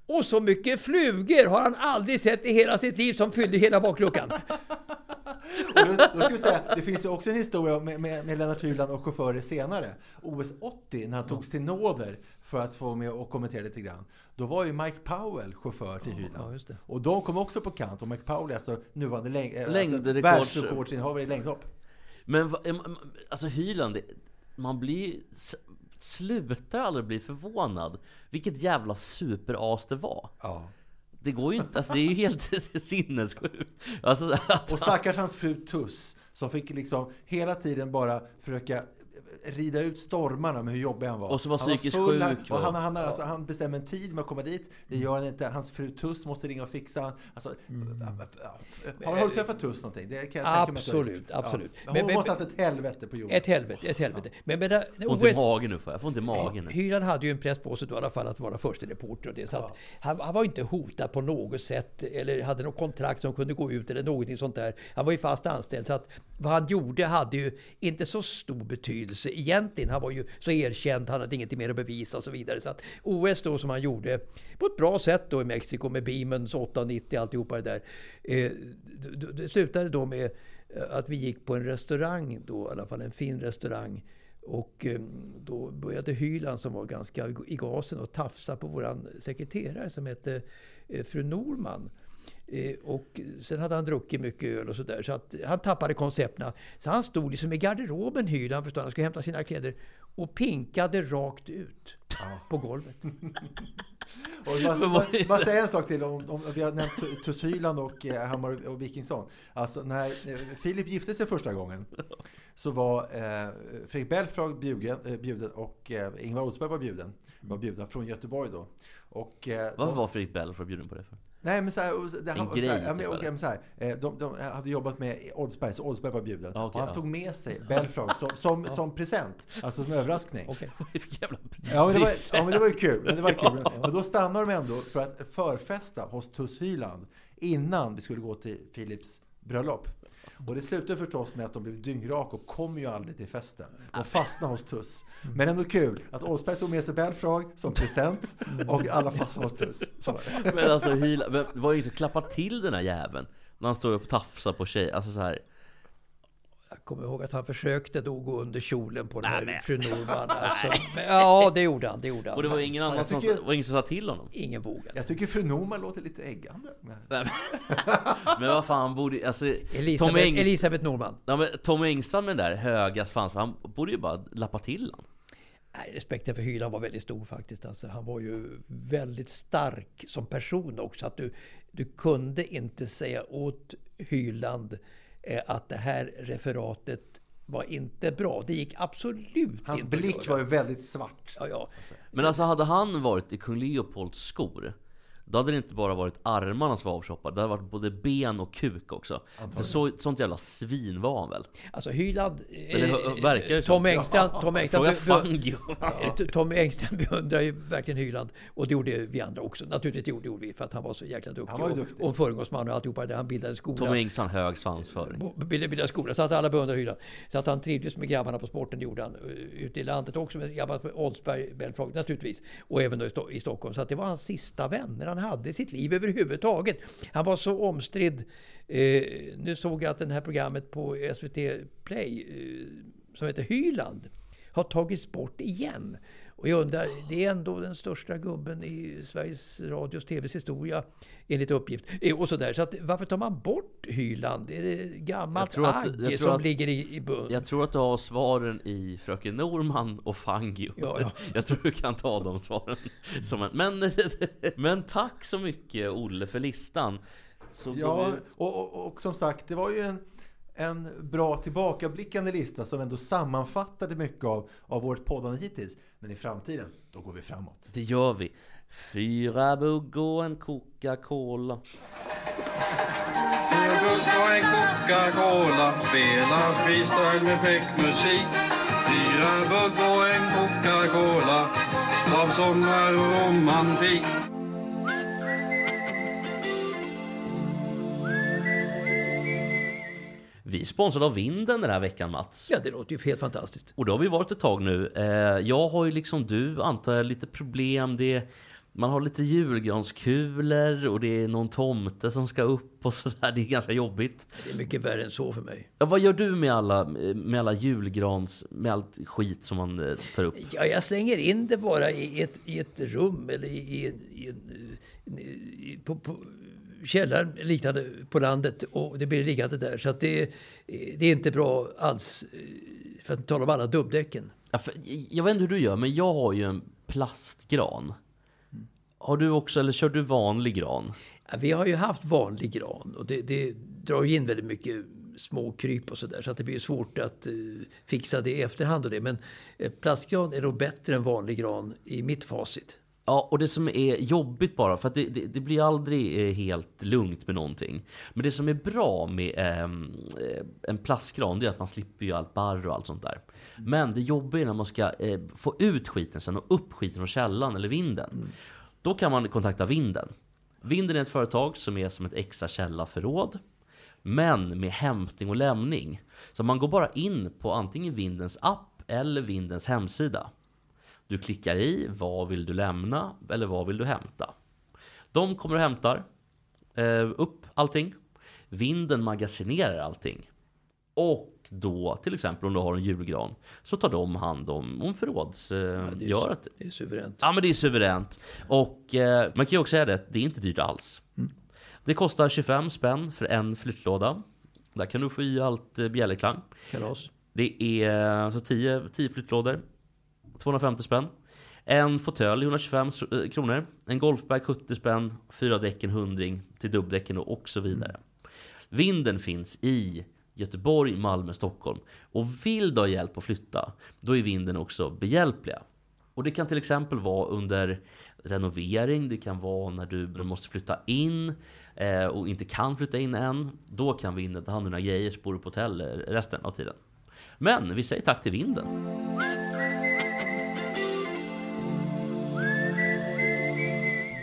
Och så mycket flugor har han aldrig sett i hela sitt liv som fyllde hela bakluckan. Och då, då ska vi säga, det finns ju också en historia med, med, med Lennart Hyland och chaufförer senare. OS 80, när han togs till nåder för att få med och kommentera lite grann. Då var ju Mike Powell chaufför till Hyland. ja, just det. Och de kom också på kant. Och Mike Powell är alltså nuvarande läng- eh, alltså världsrekordsinnehavare i längdhopp. Men alltså Hyland, man blir slutar aldrig bli förvånad vilket jävla superas det var. Ja. Det går ju inte, alltså det är ju helt (laughs) sinnessjukt. Alltså, att Och stackars hans fru Tuss, som fick liksom hela tiden bara försöka rida ut stormarna med hur jobbig han var. Och så var han psykiskt full, han- sjuk Och han, han, alltså, han bestämmer en tid med att komma dit. Det gör han inte. Hans fru Tuss måste ringa och fixa. Alltså, Har, har du träffat Tuss någonting? Det kan jag tänka mig. Absolut, absolut. Ja. Men hon men- måste ha haft ett helvete på jorden. Ett helvete, ett helvete. Men, men, där- får ont i OS magen nu får jag, får ont i magen nu. Hyland hade ju en press på sig då i alla fall att vara första reporter och det. Så att han, han var ju inte hotad på något sätt eller hade något kontrakt som kunde gå ut eller någonting sånt där. Han var ju fast anställd så att vad han gjorde hade ju inte så stor betydelse egentligen. Han var ju så erkänd, han hade ingenting mer att bevisa och så vidare. Så att OS då som han gjorde på ett bra sätt då i Mexiko med Beamons 890 alltihopa det där. Eh, det, slutade då med eh, att vi gick på en restaurang då, i alla fall en fin restaurang. Och eh, då började Hyland som var ganska i gasen och tafsa på våran sekreterare som hette fru Norman. Eh, Och sen hade han druckit mycket öl och sådär. Så att han tappade koncepterna. Så han stod liksom i garderoben Hyland förstår han skulle hämta sina kläder. Och pinkade rakt ut på golvet. (laughs) Och man, man, man säger en sak till om, om vi har nämnt Tu- Tuss Hyland och eh, Hammar och Wikingsson. Alltså när eh, Filip gifte sig första gången så var eh, Fredrik Belfrage bjuden, eh, bjuden och eh, Ingvar Oldsberg var bjuden. Var bjudna från Göteborg då. Och, eh, Varför var Fredrik Belfrage bjuden på det för? Nej men så här, och det, En grej, så här, ja, typ, men, eller? men så här, eh, de, de hade jobbat med Oldsberg, så Oldsberg var bjuden. Ja, okej, och han ja. tog med sig Belfrage som, som, som present, alltså som (laughs) överraskning. Vilken (laughs) jävla Ja men, det var, ja men det var ju kul. Men, det var (laughs) kul. men då stannade de ändå för att förfesta hos Tuss Hyland innan vi skulle gå till Philips bröllop. Och det slutade förstås med att de blev dyngrak och kom ju aldrig till festen. De fastnade hos Tuss. Men ändå kul att Oldsberg tog med sig Belfrage som present och alla fastnade hos Tuss. Det. Men alltså Hyland, men det var ju ingen som klappar till den här jäveln När han står och tafsar på tjej, alltså så här. Jag kommer ihåg att han försökte då gå under kjolen på den här men- fru Norman. Alltså. Men, ja, det gjorde han. Det gjorde han. Och det var ingen annan som, tycker- det var ingen som sa till honom Ingen vågade. Jag tycker fru Norman låter lite äggande. Nej, men, (laughs) men vad fan borde, alltså Elisabeth, Tommy Engst- Elisabeth Norman. Ja men Tommy Engström med den där höga svansen, han borde ju bara lappa till han. Nej, respekten för Hyland var väldigt stor faktiskt. Alltså, han var ju väldigt stark som person också. Att du, du kunde inte säga åt Hyland att det här referatet var inte bra. Det gick absolut Hans inte blick göra. var ju väldigt svart. Ja, ja. Men alltså hade han varit i kung Leopolds skor Då hade det inte bara varit armarna som var avchoppade, det hade varit både ben och kuk också. För så, sånt jävla svin var han väl? Alltså Hyland... Eller hur- verkar det? Tom Engström, Tom Engström, Fråga be- Fangio. be- (laughs) Tom Engström beundrar ju verkligen Hyland. Och det gjorde vi andra också. Naturligtvis det gjorde, gjorde vi för att han var så jäkla duktig. Han var och, duktig. och föregångsman och alltihopa det. Han bildade skola. Tom Engström hög svansföring. Bildade, bildade skola. Så att alla beundrar Hyland. Så att han trivdes med grabbarna på sporten, det gjorde han. eh, Ute i landet också med grabbarna på Oldsberg, Belfrage naturligtvis. Och även då i, Sto- i Stockholm. Så att det var hans sista vänner han hade i sitt liv överhuvudtaget. Han var så omstridd. Eh, nu såg jag att det här programmet på SVT Play eh, som heter Hyland har tagits bort igen. Och jag undrar, det är ändå den största gubben i Sveriges Radios TVs historia enligt uppgift. Eh, Och sådär. Så att, varför tar man bort Hyland? Är det gammalt att- agg som att- ligger i, i bund? Jag tror att du har svaren i Fröken Norman och Fangio. Ja, ja. (laughs) Jag tror du kan ta de svaren. Som en, men, (laughs) men tack så mycket Olle för listan. Så Ja, vi- och, och, och som sagt, det var ju en, en bra tillbakablickande lista som ändå sammanfattade mycket av, av vårt poddande hittills. Men i framtiden, då går vi framåt. Det gör vi. Fyra bugg och en Coca-Cola. Fyra bugg och en Coca-Cola Spela freestyle med fräck musik Fyra bugg och en Coca-Cola Av sommar och romantik Vi är sponsrade av Vinden den här veckan Mats. Ja, det låter ju helt fantastiskt. Och det har vi varit ett tag nu. Eh, Jag har ju liksom du, antar jag, lite problem. Det är, man har lite julgranskulor och det är någon tomte som ska upp och (laughs) sådär. Det är ganska jobbigt. Det är mycket värre än så för mig. Ja, vad gör du med alla, med alla julgrans, med allt skit som man eh, tar upp? Ja, jag slänger in det bara i ett, i ett rum eller i, i, en- i, i på, på källaren liknande på landet och det blir liggande där. Så att det, det är inte bra alls. eh, För att inte tala om alla dubbdäcken. Ja, för, jag vet inte hur du gör, men jag har ju en plastgran. Har du också, eller kör du vanlig gran? Ja, vi har ju haft vanlig gran och det, det drar ju in väldigt mycket små kryp och sådär så att det blir svårt att eh, fixa det i efterhand och det. Men eh, plastgran är nog bättre än vanlig gran i mitt facit. Ja, och det som är jobbigt bara, för att det, det, det blir aldrig eh, helt lugnt med någonting. Men det som är bra med ehm, eh, en plastgran, det är att man slipper ju allt barr och allt sånt där. Men det jobbiga är när man ska eh, få ut skiten sen och upp skiten från källan eller vinden. Då kan man kontakta Vinden. Vinden är ett företag som är som ett extra källarförråd. Men med hämtning och lämning. Så man går bara in på antingen Vindens app eller Vindens hemsida. Du klickar i vad vill du lämna eller vad vill du hämta. De kommer och hämtar eh, upp allting. Vinden magasinerar allting. Och då, till exempel om du har en julgran, så tar de hand om, om förrådsgöret. Det är suveränt. Ja men det är suveränt. Och eh, man kan ju också säga det, det är inte dyrt alls. Det kostar 25 spänn för en flyttlåda. Där kan du få i allt eh, bjällerklang. Kalas. Det är alltså 10, 10 flyttlådor. 250 spänn. En fåtölj 125 eh, kronor. En golfbag 70 spänn. Fyra däcken 100 till dubbdäcken och så vidare. Vinden finns i Göteborg, Malmö, Stockholm. Och vill du ha hjälp att flytta, då är vinden också behjälpliga. Och det kan till exempel vara under renovering, det kan vara när du måste flytta in eh, och inte kan flytta in än. Då kan vinden ta hand om dina grejer så bor du på hotell eh, resten av tiden. Men vi säger tack till vinden.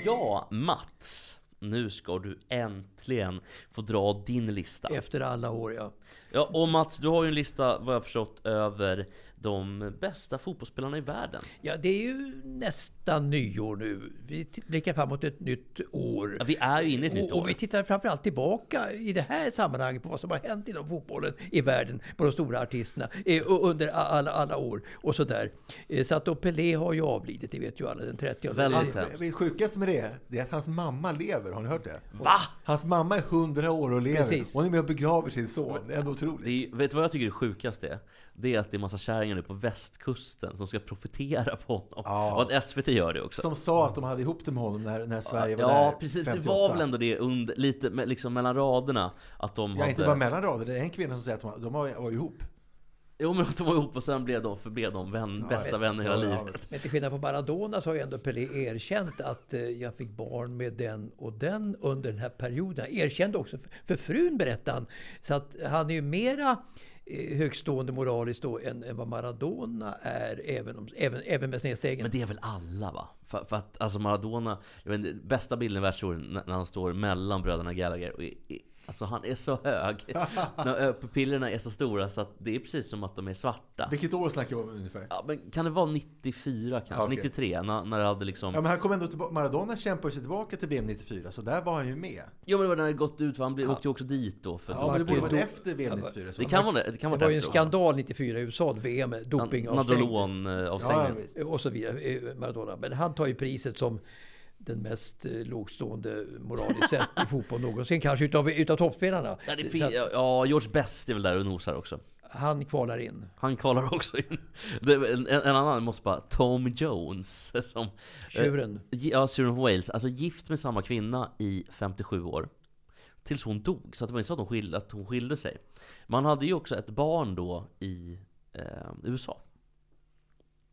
Ja, Mats. Nu ska du äntligen få dra din lista. Efter alla år, ja. Ja, och Mats, du har ju en lista, vad jag förstått, över de bästa fotbollsspelarna i världen. Ja, det är ju nästan nyår nu. Vi blickar framåt ett nytt år. Ja, vi är ju inne i ett nytt år. och vi tittar framförallt tillbaka i det här sammanhanget på vad som har hänt inom fotbollen i världen, på de stora artisterna, eh, under alla, alla år och sådär. Eh, så att då Pelé har ju avlidit, det vet ju alla, den 30 Väldigt Eh, hemskt. Det sjukaste med det, det är att hans mamma lever. Har ni hört det? Va? Hans mamma är 100 år och lever. Precis. Hon är med och begraver sin son. Det är ändå otroligt. Det är, vet du vad jag tycker är sjukast är? Det är att det är massa kärringar nu på västkusten som ska profitera på honom. Ja. Och att SVT gör det också. Som sa att de hade ihop det med honom när, när Sverige var ja, där precis. 58. Det var väl ändå det under, lite liksom mellan raderna. Att de Ja, hade... inte bara mellan rader. Det är en kvinna som säger att de, de var, var ihop. Jo men de var ihop och sen blev de, förblev de vän, bästa vänner hela livet. Men till skillnad från Maradona så har ju ändå Pelé erkänt att eh, jag fick barn med den och den under den här perioden. Han erkände också för, för frun berättade han. Så att han är ju mera Eh, högstående moraliskt då än, än vad Maradona är, även, om, även, även med snedstegen. Men det är väl alla va? För, för att alltså Maradona, jag vet bästa bilden i världshistorien när när han står mellan bröderna Gallagher och i, i, Alltså han är så hög. (laughs) Pupillerna är så stora så att det är precis som att de är svarta. Vilket år snackar vi om ungefär? Ja, men kan det vara 94 kanske? Ja, okej. 93? När, när det hade liksom... Ja, men han kom ändå tillbaka. Maradona kämpade sig tillbaka till VM 94, så där var han ju med. Jo men det var när det gått ut, för han blev, åkte ju också dit då. För Ja, men det borde vara efter VM 94. så. det kan vara det. Det kan det var ju en skandal 94 i USA, VM, doping Nad- Nadolon-avstängningen. Ja, visst. och så vidare, eh, Maradona. Men han tar ju priset som den mest eh, lågstående moraliskt sett i fotboll någonsin. Kanske utav, utav toppspelarna. Ja, det fin- att ja, George Best är väl där och nosar också. han kvalar in. Han kvalar också in. En, en annan måste bara, Tom Jones. Som, Tjuren. Eh, ja, tjuren från Wales. Alltså gift med samma kvinna i 57 år. Tills hon dog. Så att det var inte så att hon, skilde, att hon skilde sig. Man hade ju också ett barn då i eh, USA.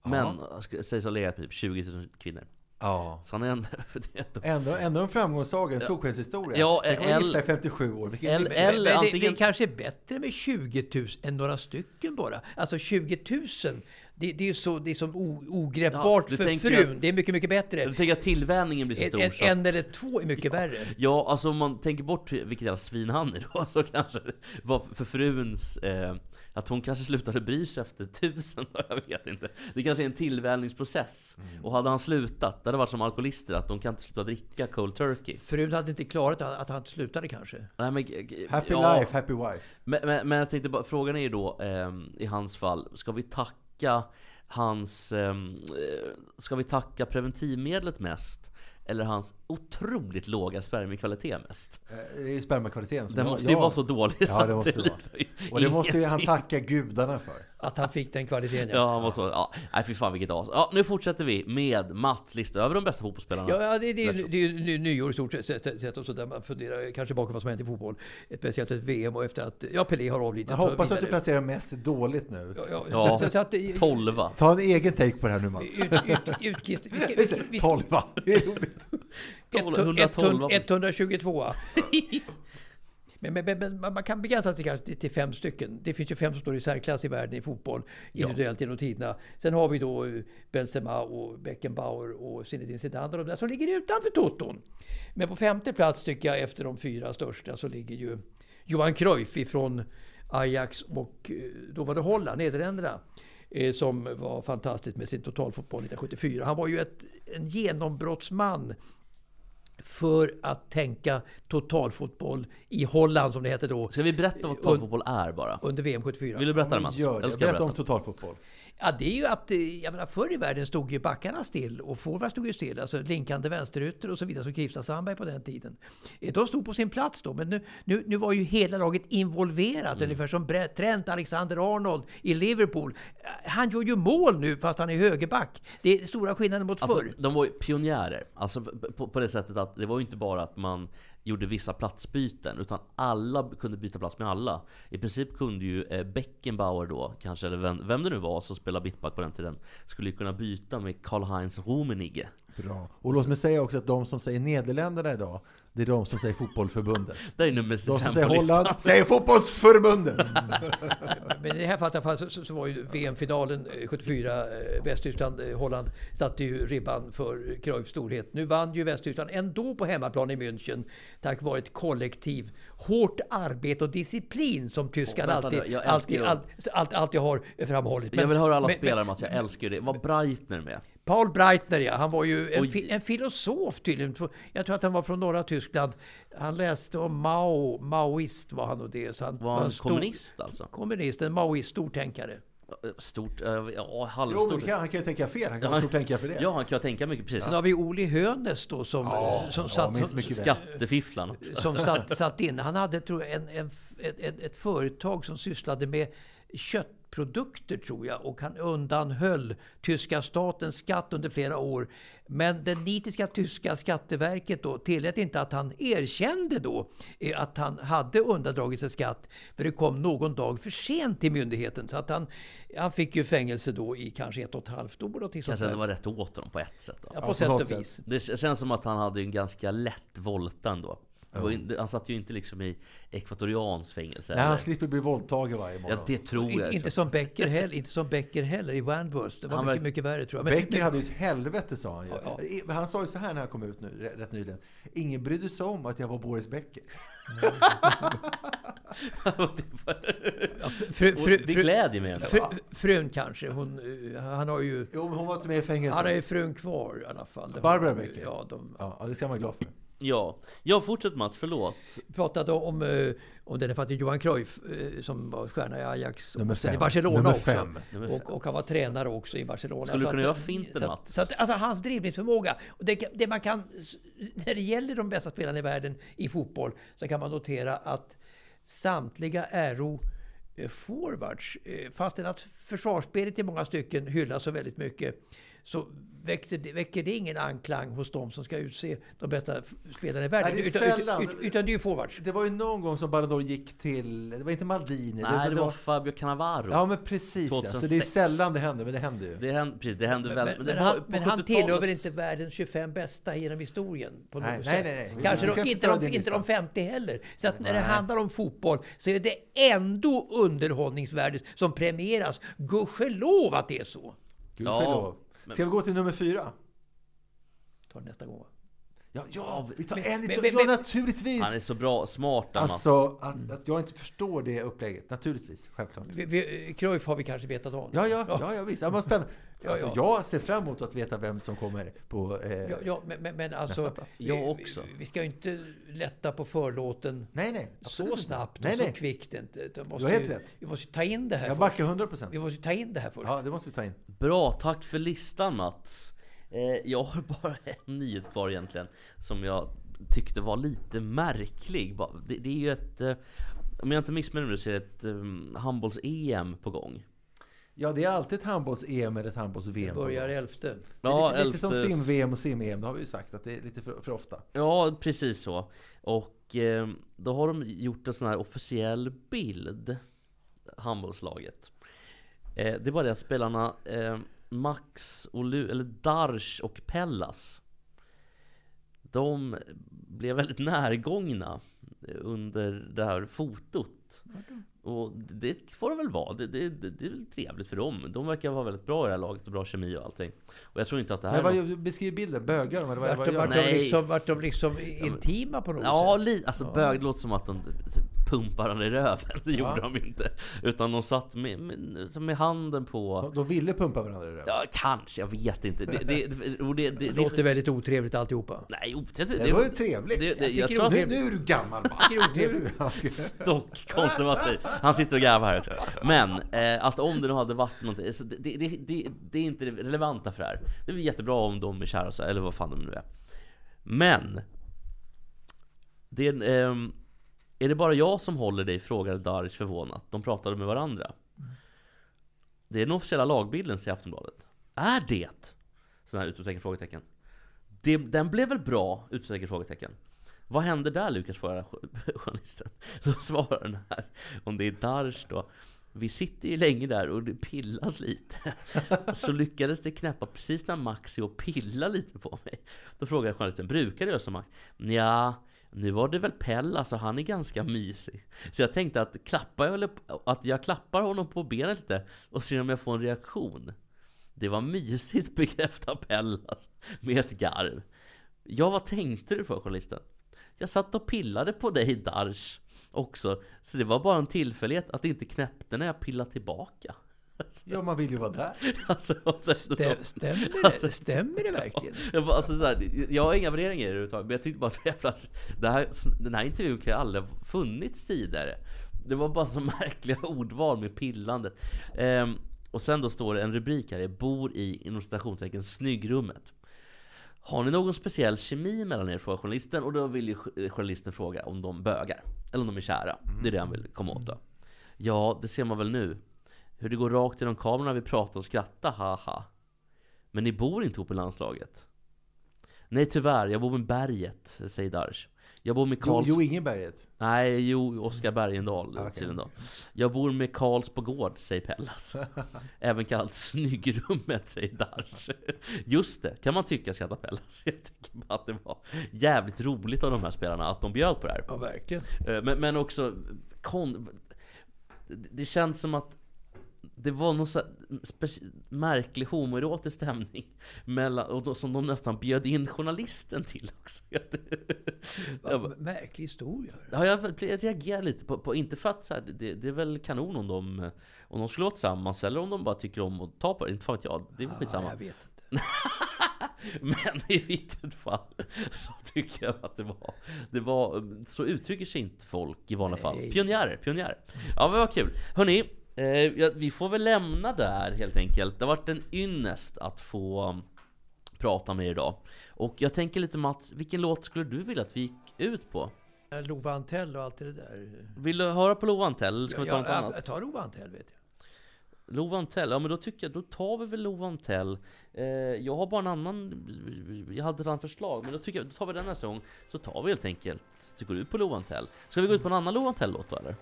Men sägs ha legat med typ 20 000 kvinnor. Ja. Så han är ändå... (laughs) det är ändå Ändå, ändå en framgångssaga, en solskenshistoria. Ja, Tänk el- gifta i 57 år. El- Men det, antingen- det kanske är bättre med 20 000 än några stycken bara. Alltså 20 000, det, det är så, det är som o, ogreppbart Ja, du för frun. att- Det är mycket, mycket bättre. Jag tänker att tillvänjningen blir så stor. en, så en eller två är mycket värre. Ja, alltså om man tänker bort vilket jävla svin han är då, (laughs) så kanske det var för fruns... Eh, att hon kanske slutade bry sig efter tusen, (laughs) jag vet inte. Det kanske är en tillvänjningsprocess. Mm. Och hade han slutat, det hade varit som alkoholister, att de kan inte sluta dricka cold turkey. Frun hade inte klarat att, att han slutade kanske. Nej, men, Happy ja. life, happy wife. Men, men, men jag tänkte bara, frågan är ju då, ehm, i hans fall, ska vi tacka hans... ehm, eh, ska vi tacka preventivmedlet mest? Eller hans otroligt låga spermiekvalitet mest? Eh, Det är ju spermakvaliteten som Den måste ju vara så dålig så Ja, det att måste det det vara. Och det måste ju han tacka gudarna för. Att han fick den kvaliteten. Ja, han var så. Ja, nej fy fan vilket as. Ja, nu fortsätter vi med Mats lista över de bästa fotbollsspelarna. Ja, ja det, det, är, ju- det är ju ny- nyår i stort sett, och så där man funderar kanske bakom vad som hänt i fotboll. Speciellt ett VM och efter att ja, Pelé har avlidit. Jag hoppas att du placerar Messi dåligt nu. Ja, ja, Ja, så, så, så att, ut, tolva. Ta en egen take på det här nu Mats. ut, utkist, vi ska, vi ska, vi ska, Tolva, det är roligt. 112. 122. (laughs) Men, men, men, man kan begränsa sig kanske till, fem stycken. Det finns ju fem som står i särklass i världen i fotboll individuellt genom tiderna. Sen har vi då eh, Benzema och Beckenbauer och Zinedine Zidane och de där som ligger utanför toton. Men på femte plats tycker jag efter de fyra största så ligger ju Johan Cruyff ifrån Ajax och eh, då var det Holland, Nederländerna. eh, Som var fantastiskt med sin totalfotboll 1974. Han var ju ett, en genombrottsman för att tänka totalfotboll i Holland som det hette då. Ska vi berätta vad totalfotboll är bara? Under VM 74. Vill du berätta det Mats? gör det. ska jag Berätta om berätta? totalfotboll. Ja, det är ju att, eh, jag menar, förr i världen stod ju backarna still och forwards stod ju still. Alltså linkande vänsterytter och så vidare, som Kristoffer Sandberg på den tiden. Eh, De stod på sin plats då, men nu, nu, nu var ju hela laget involverat. Mm. Ungefär som Trent Alexander-Arnold i Liverpool. Eh, Han gör ju mål nu fast han är högerback. Det är stora skillnaden mot Alltså, förr. de var ju pionjärer. Alltså på, på det sättet att det var ju inte bara att man gjorde vissa platsbyten, utan alla kunde byta plats med alla. I princip kunde ju eh, Beckenbauer då, kanske, eller vem, vem det nu var som spelade mittback på den tiden, skulle ju kunna byta med Karl-Heinz Rummenigge. Bra. Och låt mig säga också att de som säger Nederländerna idag, det är de som säger fotbollförbundet. Det är nummer De som säger. Holland säger fotbollsförbundet. (laughs) Men i det här fallet så, så, så var ju VM-finalen eh, 74, eh, Västtyskland, eh, Holland, satte ju ribban för Cruyffs storhet. Nu vann ju Västtyskland ändå på hemmaplan i München tack vare ett kollektiv, hårt arbete och disciplin som tyskarna nu, alltid, alltid, alltid, alltid, alltid har framhållit. Jag vill höra alla men- spelare men- Mats, jag älskar det. Var Breitner med? Paul Breitner ja, han var ju en, fi, en filosof tydligen. Jag tror att han var från norra Tyskland. Han läste om Mao, maoist var han och det. Så han Var han stor- kommunist alltså? Kommunist, en maoist, stortänkare. Stort, eh, ja halvstort. kan, han kan ju tänka fel. Han kan Ja, vara stor tänka för det. Ja, han kan ju tänka mycket precis. Sen har vi Oli Hönes då som, som, satt, minns som, mycket väl. Skattefifflan också. (laughs) som satt, satt in. Han hade tror jag, en, en, ett, ett, ett företag som sysslade med kött produkter tror jag och han undanhöll tyska statens skatt under flera år. Men det nitiska tyska skatteverket då tillät inte att han erkände då eh, att han hade undandragit sig skatt. För det kom någon dag för sent till myndigheten. Så att han, han fick ju fängelse då i kanske ett och ett halvt år. Kanske där. det var rätt åt honom på ett sätt då. Ja, på sätt och vis. Det känns som att han hade en ganska lätt volta ändå. Var ju- Han satt ju inte liksom i ekvatorians fängelse. Nej, han slipper bli våldtagen varje morgon. Ja, det tror jag. Inte, inte som Becker heller, inte som Becker heller i Wanburst. Det var Han mycket, verk- mycket värre tror jag. Men- Becker men- hade ju ett helvete sa han ju. Ja, I- Han sa ju så här när han kom ut nu, rätt- nyligen. Ingen brydde sig om att jag var Boris Becker. (laughs) Ja, fru, fru, Det glädjer mig. Fru, frun kanske. Hon, eh, han har ju... Jo, men hon var inte med i fängelse. Han har ju frun kvar i alla fall. Var- Barbara Becker? Ja, de Ja, det ska man vara glad för. Ja, jag fortsätter Mats, förlåt. pratade om, eh, om den fattige Johan Cruyff eh, som var stjärna i Ajax Nummer och sen i fem. Barcelona Nummer också. fem. Nummer fem. Och, och han var tränare också i Barcelona. Skulle du Så kunna göra finten, så att- Mats? Så att, alltså hans dribblingsförmåga. Och det, det man kan, när det gäller de bästa spelarna i världen i fotboll så kan man notera att samtliga äro eh, forwards, eh, fastän att försvarsspelet i många stycken hyllas så väldigt mycket, så det, väcker det ingen anklang hos de som ska utse de bästa spelarna i världen. Nej, det är utan, sällan. utan, utan det är ju forwards. Det var ju någon gång som Ballon d'Or gick till, det var inte Maldini. Nej, det var Fabio Cannavaro. Ja, men precis. Ja. Så det är 2006. sällan det händer, men det händer ju. Det hände, precis, det hände Men, väl. men, Men, men, det var han, men han 70-talet. tillhör väl inte världens 25 bästa genom historien? På Nej, något nej, sätt. nej, nej. Kanske de, inte de, inte de lista. 50 heller. Så att när det Nej. handlar om fotboll så är det ändå underhållningsvärdet som premieras. Gudskelov att det är så. Gudskelov. Ska vi gå till nummer fyra? Ta det nästa gång. va? Ja, ja vi tar Men- en i taget. Ja, naturligtvis. Han är så bra, smart Mats. Alltså, att, att jag inte förstår det upplägget. Naturligtvis, självklart. Vi, vi, Cruyff har vi kanske vetat om. Ja, ja, ja, ja visst. Ja, vad spännande. (laughs) Alltså, ja. Jag ser fram emot att veta vem som kommer på eh, Ja, ja, men, men, alltså, nästa plats. vi, Jag också. Vi, vi ska ju inte lätta på förlåten Nej, nej. så snabbt och Nej, så nej. kvickt. Inte. Du har helt ju- rätt. Vi måste ta in det här Jag först. backar 100 procent. Vi måste ta in det här först. Ja, det måste vi ta in. Bra, tack för listan Mats. Eh, jag har (laughs) bara en nyhet kvar egentligen som jag tyckte var lite märklig. Det, det är ju ett, eh, om jag inte missminner mig så är det ett um, handbolls-EM på gång. Ja, det är alltid ett handbolls-EM eller ett handbolls-VM. Det börjar elfte. Det är Ja, lite, lite som elfte- sim-VM och sim-EM, det har vi ju sagt att det är lite för, för ofta. Ja, precis så. Och eh, då har de gjort en sån här officiell bild, handbollslaget. Eh, det är bara det att spelarna eh, Max, och Lu, eller Darsh och Pellas De blev väldigt närgångna under det här fotot. Och det får det väl vara. Det, det, det, det är väl trevligt för dem. De verkar vara väldigt bra i det här laget och bra kemi och allting. Och jag tror inte att det här Men vad, något- beskriv bilden, bögar de eller vad, Vart de, gör vart, de? de liksom, vart de liksom intima på något Ja, sätt? li, alltså bög det låter som att de typ pumpar den i röven. Det gjorde de inte. Utan de satt med, med, med handen på... De, de ville pumpa varandra i röven. Ja, kanske. Jag vet inte. Det, det, det, det, det, Det låter väldigt otrevligt alltihopa. Nej, otrevligt. Det var ju trevligt. Det, det, Jag jag tror att det Nu, nu är du gammal Mats. (laughs) Stockkonservativ. Han sitter och garvar här. tror jag. Men eh, att om det nu hade varit någonting. Så det, det, det, det, det är inte relevanta för det här. Det är väl jättebra om de är kära eller vad fan de nu är. Men. Det, är, ehm, är det bara jag som håller dig? Frågade Darich förvånat. De pratade med varandra. Det är den officiella lagbilden, säger Aftonbladet. Är det? Sån här utropstecken, frågetecken. Det, den blev väl bra? Utropstecken, frågetecken. Vad hände där Lukas? frågar (laughs) journalisten. (laughs) Då svarar den här. Om det är Darsh då. Vi sitter ju länge där och det pillas lite. (laughs) Så lyckades det knäppa precis när Max är och pillar lite på mig. Då frågar journalisten, brukar du göra som Max? Ja, nu var det väl Pell, alltså han är ganska mysig. Så jag tänkte att, klappar jag, att jag klappar honom på benet lite och ser om jag får en reaktion. Det var mysigt bekräftar Pellas alltså, med ett garv. Ja, vad tänkte du på journalisten? Jag satt och pillade på dig Darsh också. Så det var bara en tillfällighet att det inte knäppte när jag pillade tillbaka. Ja, man vill ju vara där. (laughs) Alltså, sen- Stäm, stämmer, (laughs) Alltså- det, stämmer det verkligen? Jag, bara, alltså, så här, jag har inga värderingar i det överhuvudtaget, men jag tyckte bara att det här, den här intervjun kan ju aldrig ha funnits tidigare. Det var bara så (laughs) märkliga ordval med pillandet. Ehm, och sen då står det en rubrik här, bor i inom citationstecken snyggrummet. Har ni någon speciell kemi mellan er? Frågar journalisten. Och då vill ju jo- journalisten fråga om de bögar. Eller om de är kära. Det är det han vill komma åt då. Ja, det ser man väl nu. Hur det går rakt genom kameran när vi pratar och skrattar, haha. Men ni bor inte ihop i landslaget? Nej tyvärr, jag bor med berget, säger Darsh. Jag bor med Jo, Karls... jo Ingeberget. Nej, jo, Oskar Bergendahl tydligen då. Jag bor med Karls på gård, säger Pellas. (laughs) Även kallat Snyggrummet, säger Darsh. Just det, kan man tycka, skrattar Pellas. Jag tycker bara att det var jävligt roligt av de här spelarna att de bjöd på det här. Ja, verkligen. Eh, Men, men också, kon... det känns som att det var någon så märklig homoerotisk stämning mellan, och då, som de nästan bjöd in journalisten till också. (laughs) Vad märklig historia. Ja, jag reagerar lite på, på inte för att så här, det, det är väl kanon om de, om de skulle vara tillsammans eller om de bara tycker om att ta på det. Inte fan vet jag, det är väl skitsamma. jag vet inte. (laughs) Men i vilket fall så tycker jag att det var, det var så uttrycker sig inte folk i vanliga fall. Nej. Pionjärer, pionjärer. Ja men vad kul. Hörni, eh, ja, vi får väl lämna där helt enkelt. Det har varit en ynnest att få prata med er idag. Och jag tänker lite Mats, vilken låt skulle du vilja att vi gick ut på? Lova Antell och allt det där. Vill du höra på Lova Antell eller ska vi ta något jag, annat? jag tar Lova Antell vet jag. Lova Antell, ja men då tycker jag, då tar vi väl Lova Antell eh, Jag har bara en annan, jag hade ett annat förslag Men då tycker jag, då tar vi den nästa gång Så tar vi helt enkelt, så går ut på Lova Antell Ska vi gå ut på en annan Lova Antell-låt då eller?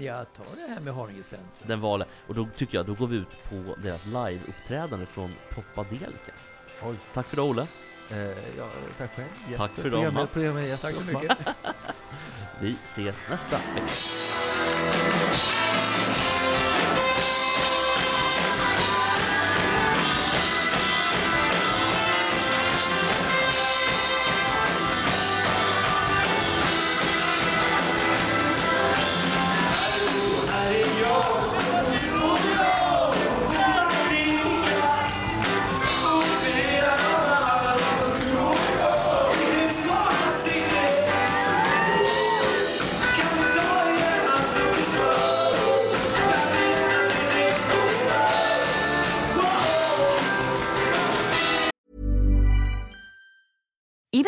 Jag tar det här med Haninge Centrum. Den var, och då tycker jag, då går vi ut på deras live-uppträdande från Popadelica Oj. Tack för det Olle Eh, ja, tack själv. Tack för Programmed- Mats. Tack så mycket. (laughs) Vi ses nästa vecka